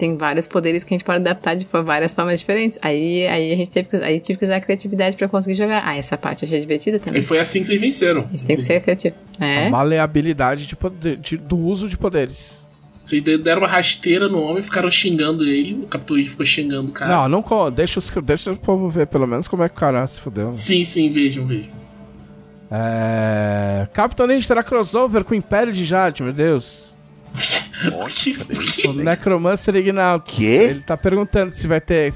Tem vários poderes que a gente pode adaptar de várias formas diferentes. Aí, aí a gente teve que, usar- aí tive que usar a criatividade pra conseguir jogar. Ah, essa parte eu achei divertida E também. foi assim que vocês venceram. A gente tem que ser criativo. É. A maleabilidade de poder, de- do uso de poderes. Vocês de- deram uma rasteira no homem, ficaram xingando ele. O Capitão Ninja ficou xingando o cara. Não, não deixa, os, deixa o povo ver pelo menos como é que o cara se fudeu. né? Sim, sim, vejam, vejam. É... Capitão Ninja terá crossover com o Império de Jade, meu Deus. Que- O Necromancer Ignalt. Quê? Ele tá perguntando se vai ter.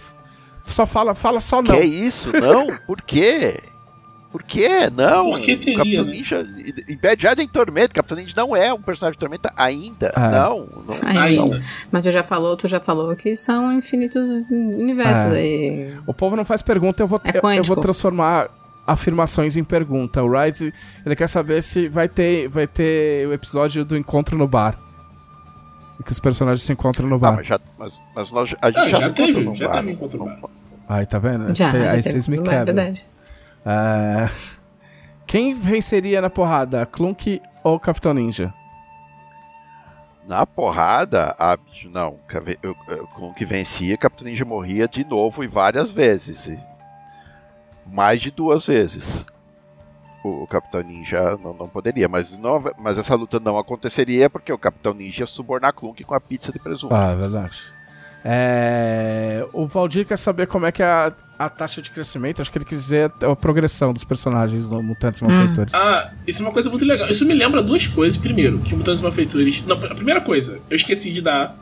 Só fala, fala só não. Que é isso? Não, por quê? Por quê? Não. Por que teria, Capitão né? Ninja. Impede já em Tormenta. Capitão Ninja não é um personagem de Tormenta ainda. É. Não, não. Ainda. Ainda. Mas tu já falou, tu já falou que são infinitos universos É. aí. O povo não faz pergunta, eu vou, É eu- eu, vou transformar afirmações em pergunta. O Rise, ele quer saber se vai ter, vai ter o episódio do encontro no bar. Em que os personagens se encontram no Ah, bar. mas, já, mas, mas nós, a gente Ah, já, já se teve, encontrou num já bar. teve encontro no Não- bar. Aí, tá vendo? Já, Cê- já aí vocês me Não é quebram. verdade. É, Quem venceria na porrada? Clunk ou Capitão Ninja? Na porrada, a, não, o que vencia, Capitão Ninja morria de novo e várias vezes. e mais de duas vezes. O, o Capitão Ninja não, não poderia, mas, não, mas essa luta não aconteceria porque o Capitão Ninja ia subornar Clunk com a pizza de presunto. Ah, é verdade. É, O Valdir quer saber como é que é a, a taxa de crescimento. Acho que ele quis dizer a progressão dos personagens no Mutantes e Malfeitores. Ah, isso é uma coisa muito legal. Isso me lembra duas coisas. Primeiro, que o Mutantes e Malfeitores. Não, a primeira coisa, eu esqueci de dar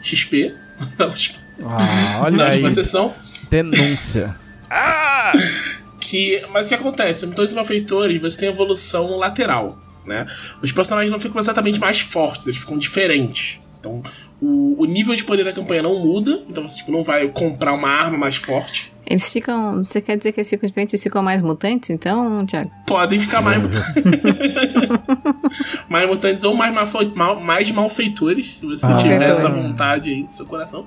XP na última, Ah, olha na aí. última sessão. Denúncia. Que, mas o que acontece? Mutores e malfeitores, você tem evolução lateral, né? Os personagens não ficam exatamente mais fortes, eles ficam diferentes. Então, o, o nível de poder da campanha não muda, então você tipo, não vai comprar uma arma mais forte. Eles ficam. Você quer dizer que eles ficam diferentes? Eles ficam mais mutantes, então, Thiago? Podem ficar mais mutantes. mais mutantes ou mais, mal, mais malfeitores, se você Ah, tiver é. essa vontade aí no seu coração.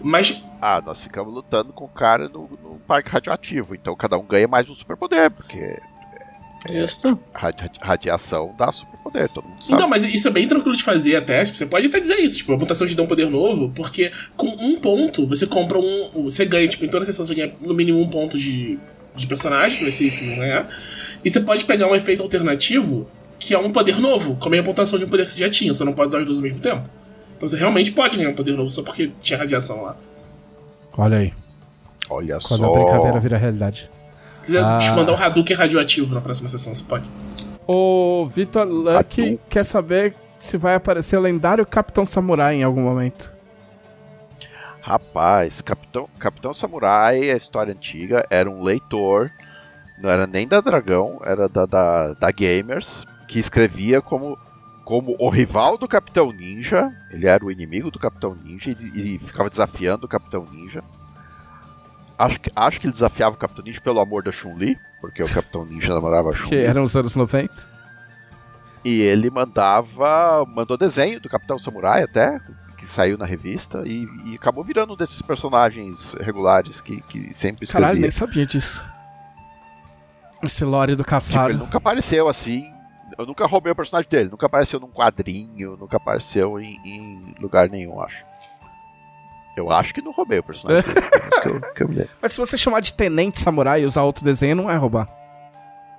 Mas Ah, nós ficamos lutando com o cara no, no parque radioativo, então cada um ganha mais um superpoder, porque Justo. radi- radiação dá superpoder, todo mundo sabe. Então, mas isso é bem tranquilo de fazer até. Tipo, você pode até dizer isso, tipo, a mutação te dá um poder novo, porque com um ponto você compra um. Você ganha, tipo, em toda a sessão você ganha no mínimo um ponto de, de personagem, que vai ser isso não ganhar. E você pode pegar um efeito alternativo, que é um poder novo, com a mesma pontuação de um poder que você já tinha, você não pode usar os dois ao mesmo tempo. Então você realmente pode ganhar um poder novo só porque tinha radiação lá. Olha aí. Olha Quando só. a brincadeira vira realidade. Se quiser Ah. te mandar um Hadouken radioativo na próxima sessão, você pode. O Vitor Lucky Atu. quer saber se vai aparecer o lendário Capitão Samurai em algum momento. Rapaz, Capitão, Capitão Samurai, a história antiga, era um leitor, não era nem da Dragão, era da, da, da Gamers, que escrevia como, como o rival do Capitão Ninja, ele era o inimigo do Capitão Ninja e, e ficava desafiando o Capitão Ninja. Acho que, acho que ele desafiava o Capitão Ninja pelo amor da Chun-Li, porque o Capitão Ninja namorava a Que eram os anos 90. E ele mandava. mandou desenho do Capitão Samurai até, que saiu na revista, e, e acabou virando um desses personagens regulares que, que sempre escrevia. Caralho, nem sabia disso. Esse lore do Tipo, caçado. ele nunca apareceu assim. Eu nunca roubei o personagem dele, nunca apareceu num quadrinho, nunca apareceu em, em lugar nenhum, acho. Eu acho que não roubei o personagem que eu, que eu. Mas se você chamar de Tenente Samurai e usar outro desenho, não é roubar.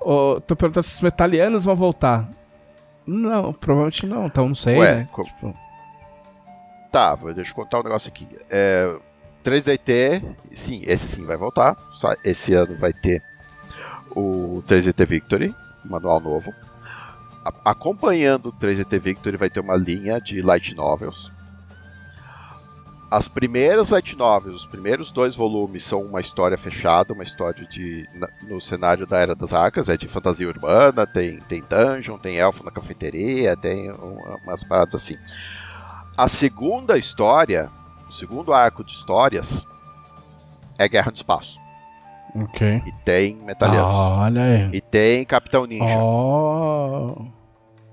Ô, tô perguntando se os metalianos vão voltar. Não, provavelmente não, então não sei, Ué, né? co- Tipo, Tá, deixa eu contar um negócio aqui. É, 3DT, sim, esse sim vai voltar. Esse ano vai ter o 3DT Victory, manual novo. A- acompanhando o 3DT Victory vai ter uma linha de light novels. As primeiras light novels, os primeiros dois volumes são uma história fechada, uma história de na- no cenário da Era das Arcas, é de fantasia urbana, tem, tem dungeon, tem elfo na cafeteria, tem um- umas paradas assim. A segunda história, o segundo arco de histórias, é Guerra do Espaço. Ok. E tem Metalhanos. Olha aí. E tem Capitão Ninja. Oh.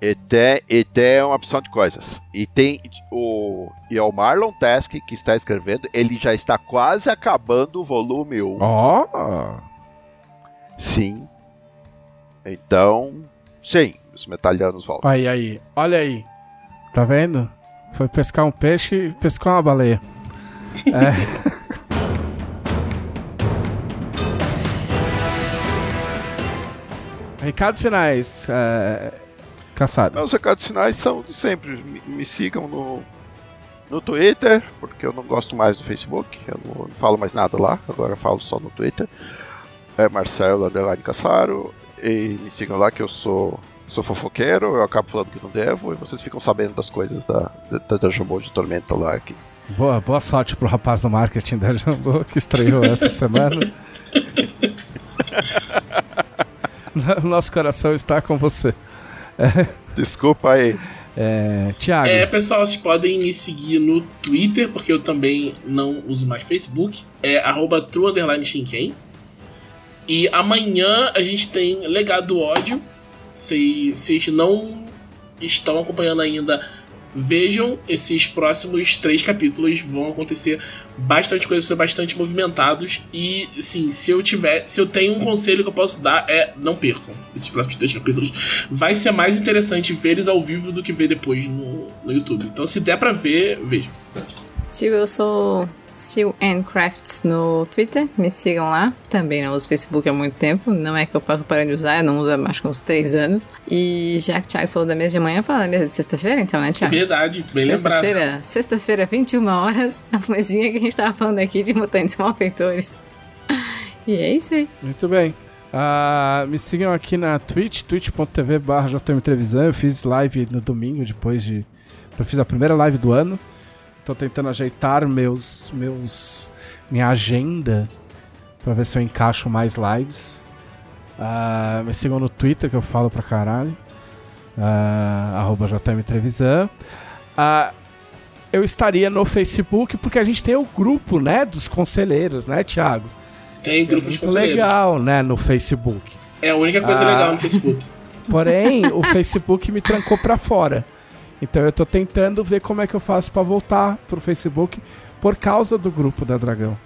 E, tem, e tem uma opção de coisas. E tem o. E é o Marlon Task que está escrevendo. Ele já está quase acabando o volume 1. Ó. Sim. Então. Sim, os metalhanos voltam. Aí, aí. Olha aí. Tá vendo? Foi pescar um peixe e pescou uma baleia. É. Recados finais. É... Caçado. Meus recados finais são de sempre. Me, me sigam no, no Twitter, porque eu não gosto mais do Facebook. Eu não, não falo mais nada lá, agora falo só no Twitter. É Marcelo Underline Caçaro. E me sigam lá que eu sou, sou fofoqueiro, eu acabo falando que não devo, e vocês ficam sabendo das coisas da, da, da Jumbo de Tormenta lá. Que... Boa, boa sorte pro rapaz do marketing da Jumbo que estreou essa semana. Nosso coração está com você. Desculpa aí. É, Thiago. É, pessoal, vocês podem me seguir no Twitter, porque eu também não uso mais Facebook. É arroba true_shinken. E amanhã a gente tem Legado do Ódio. Se vocês não estão acompanhando ainda, vejam esses próximos três capítulos. Vão acontecer bastante coisas, ser bastante movimentados. E sim, se eu tiver. Se eu tenho um conselho que eu posso dar, é não percam esses próximos três capítulos. Vai ser mais interessante ver eles ao vivo do que ver depois no, no YouTube. Então, se der pra ver, vejam. Sil, eu sou Sil Crafts no Twitter, me sigam lá. Também não uso Facebook há muito tempo, não é que eu posso parar de usar, eu não uso há mais que uns 3 anos. E já que o Thiago falou da mesa de amanhã, fala da mesa de sexta-feira, então, né, Thiago? Verdade, bem lembrado. Sexta-feira, sexta-feira, 21 horas, a mesinha que a gente tava falando aqui de mutantes malfeitores. E é isso aí. Muito bem. Uh, me sigam aqui na Twitch, twitch.tv barra Televisão. Eu fiz live no domingo, depois de. Eu fiz a primeira live do ano. Tô tentando ajeitar meus, meus minha agenda pra ver se eu encaixo mais lives. Uh, me sigam no Twitter que eu falo pra caralho. Uh, arroba JM Trevisan. Uh, eu estaria no Facebook porque a gente tem o grupo, né, dos conselheiros, né, Thiago? Tem grupo é de muito legal, né, no Facebook. É a única coisa legal no Facebook. Porém, o Facebook me trancou pra fora. Então eu tô tentando ver como é que eu faço para voltar pro Facebook por causa do grupo da Dragão.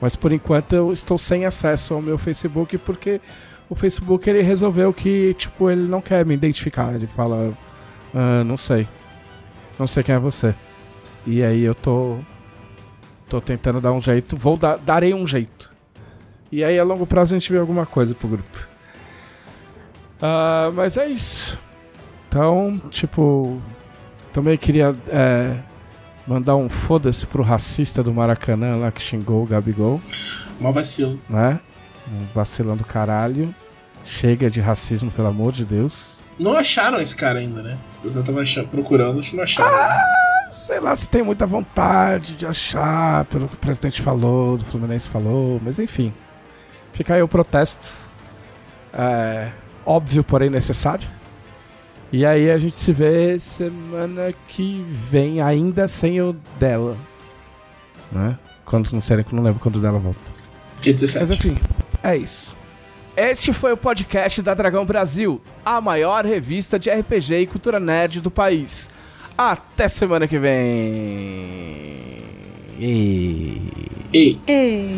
Mas por enquanto eu estou sem acesso ao meu Facebook porque o Facebook ele resolveu que tipo ele não quer me identificar. Ele fala, ah, não sei, não sei quem é você. E aí eu tô tô tentando dar um jeito, vou dar, darei um jeito. E aí a longo prazo a gente vê alguma coisa pro grupo. Uh, mas é isso. Então, tipo, também queria é, mandar um foda-se pro racista do Maracanã lá que xingou o Gabigol. Mó vacilo. Né? Um vacilão do caralho. Chega de racismo, pelo amor de Deus. Não acharam esse cara ainda, né? O pessoal tava achando, procurando, acho que não acharam. Ah, sei lá se tem muita vontade de achar, pelo que o presidente falou, do Fluminense falou, mas enfim. Fica aí o protesto. É, óbvio, porém necessário. E aí a gente se vê semana que vem, ainda sem o dela. Né? Quando não sei, não lembro quando o dela volta. Dia 17. Mas enfim, é isso. Este foi o podcast da Dragão Brasil, a maior revista de RPG e cultura nerd do país. Até semana que vem. E... E... Ei.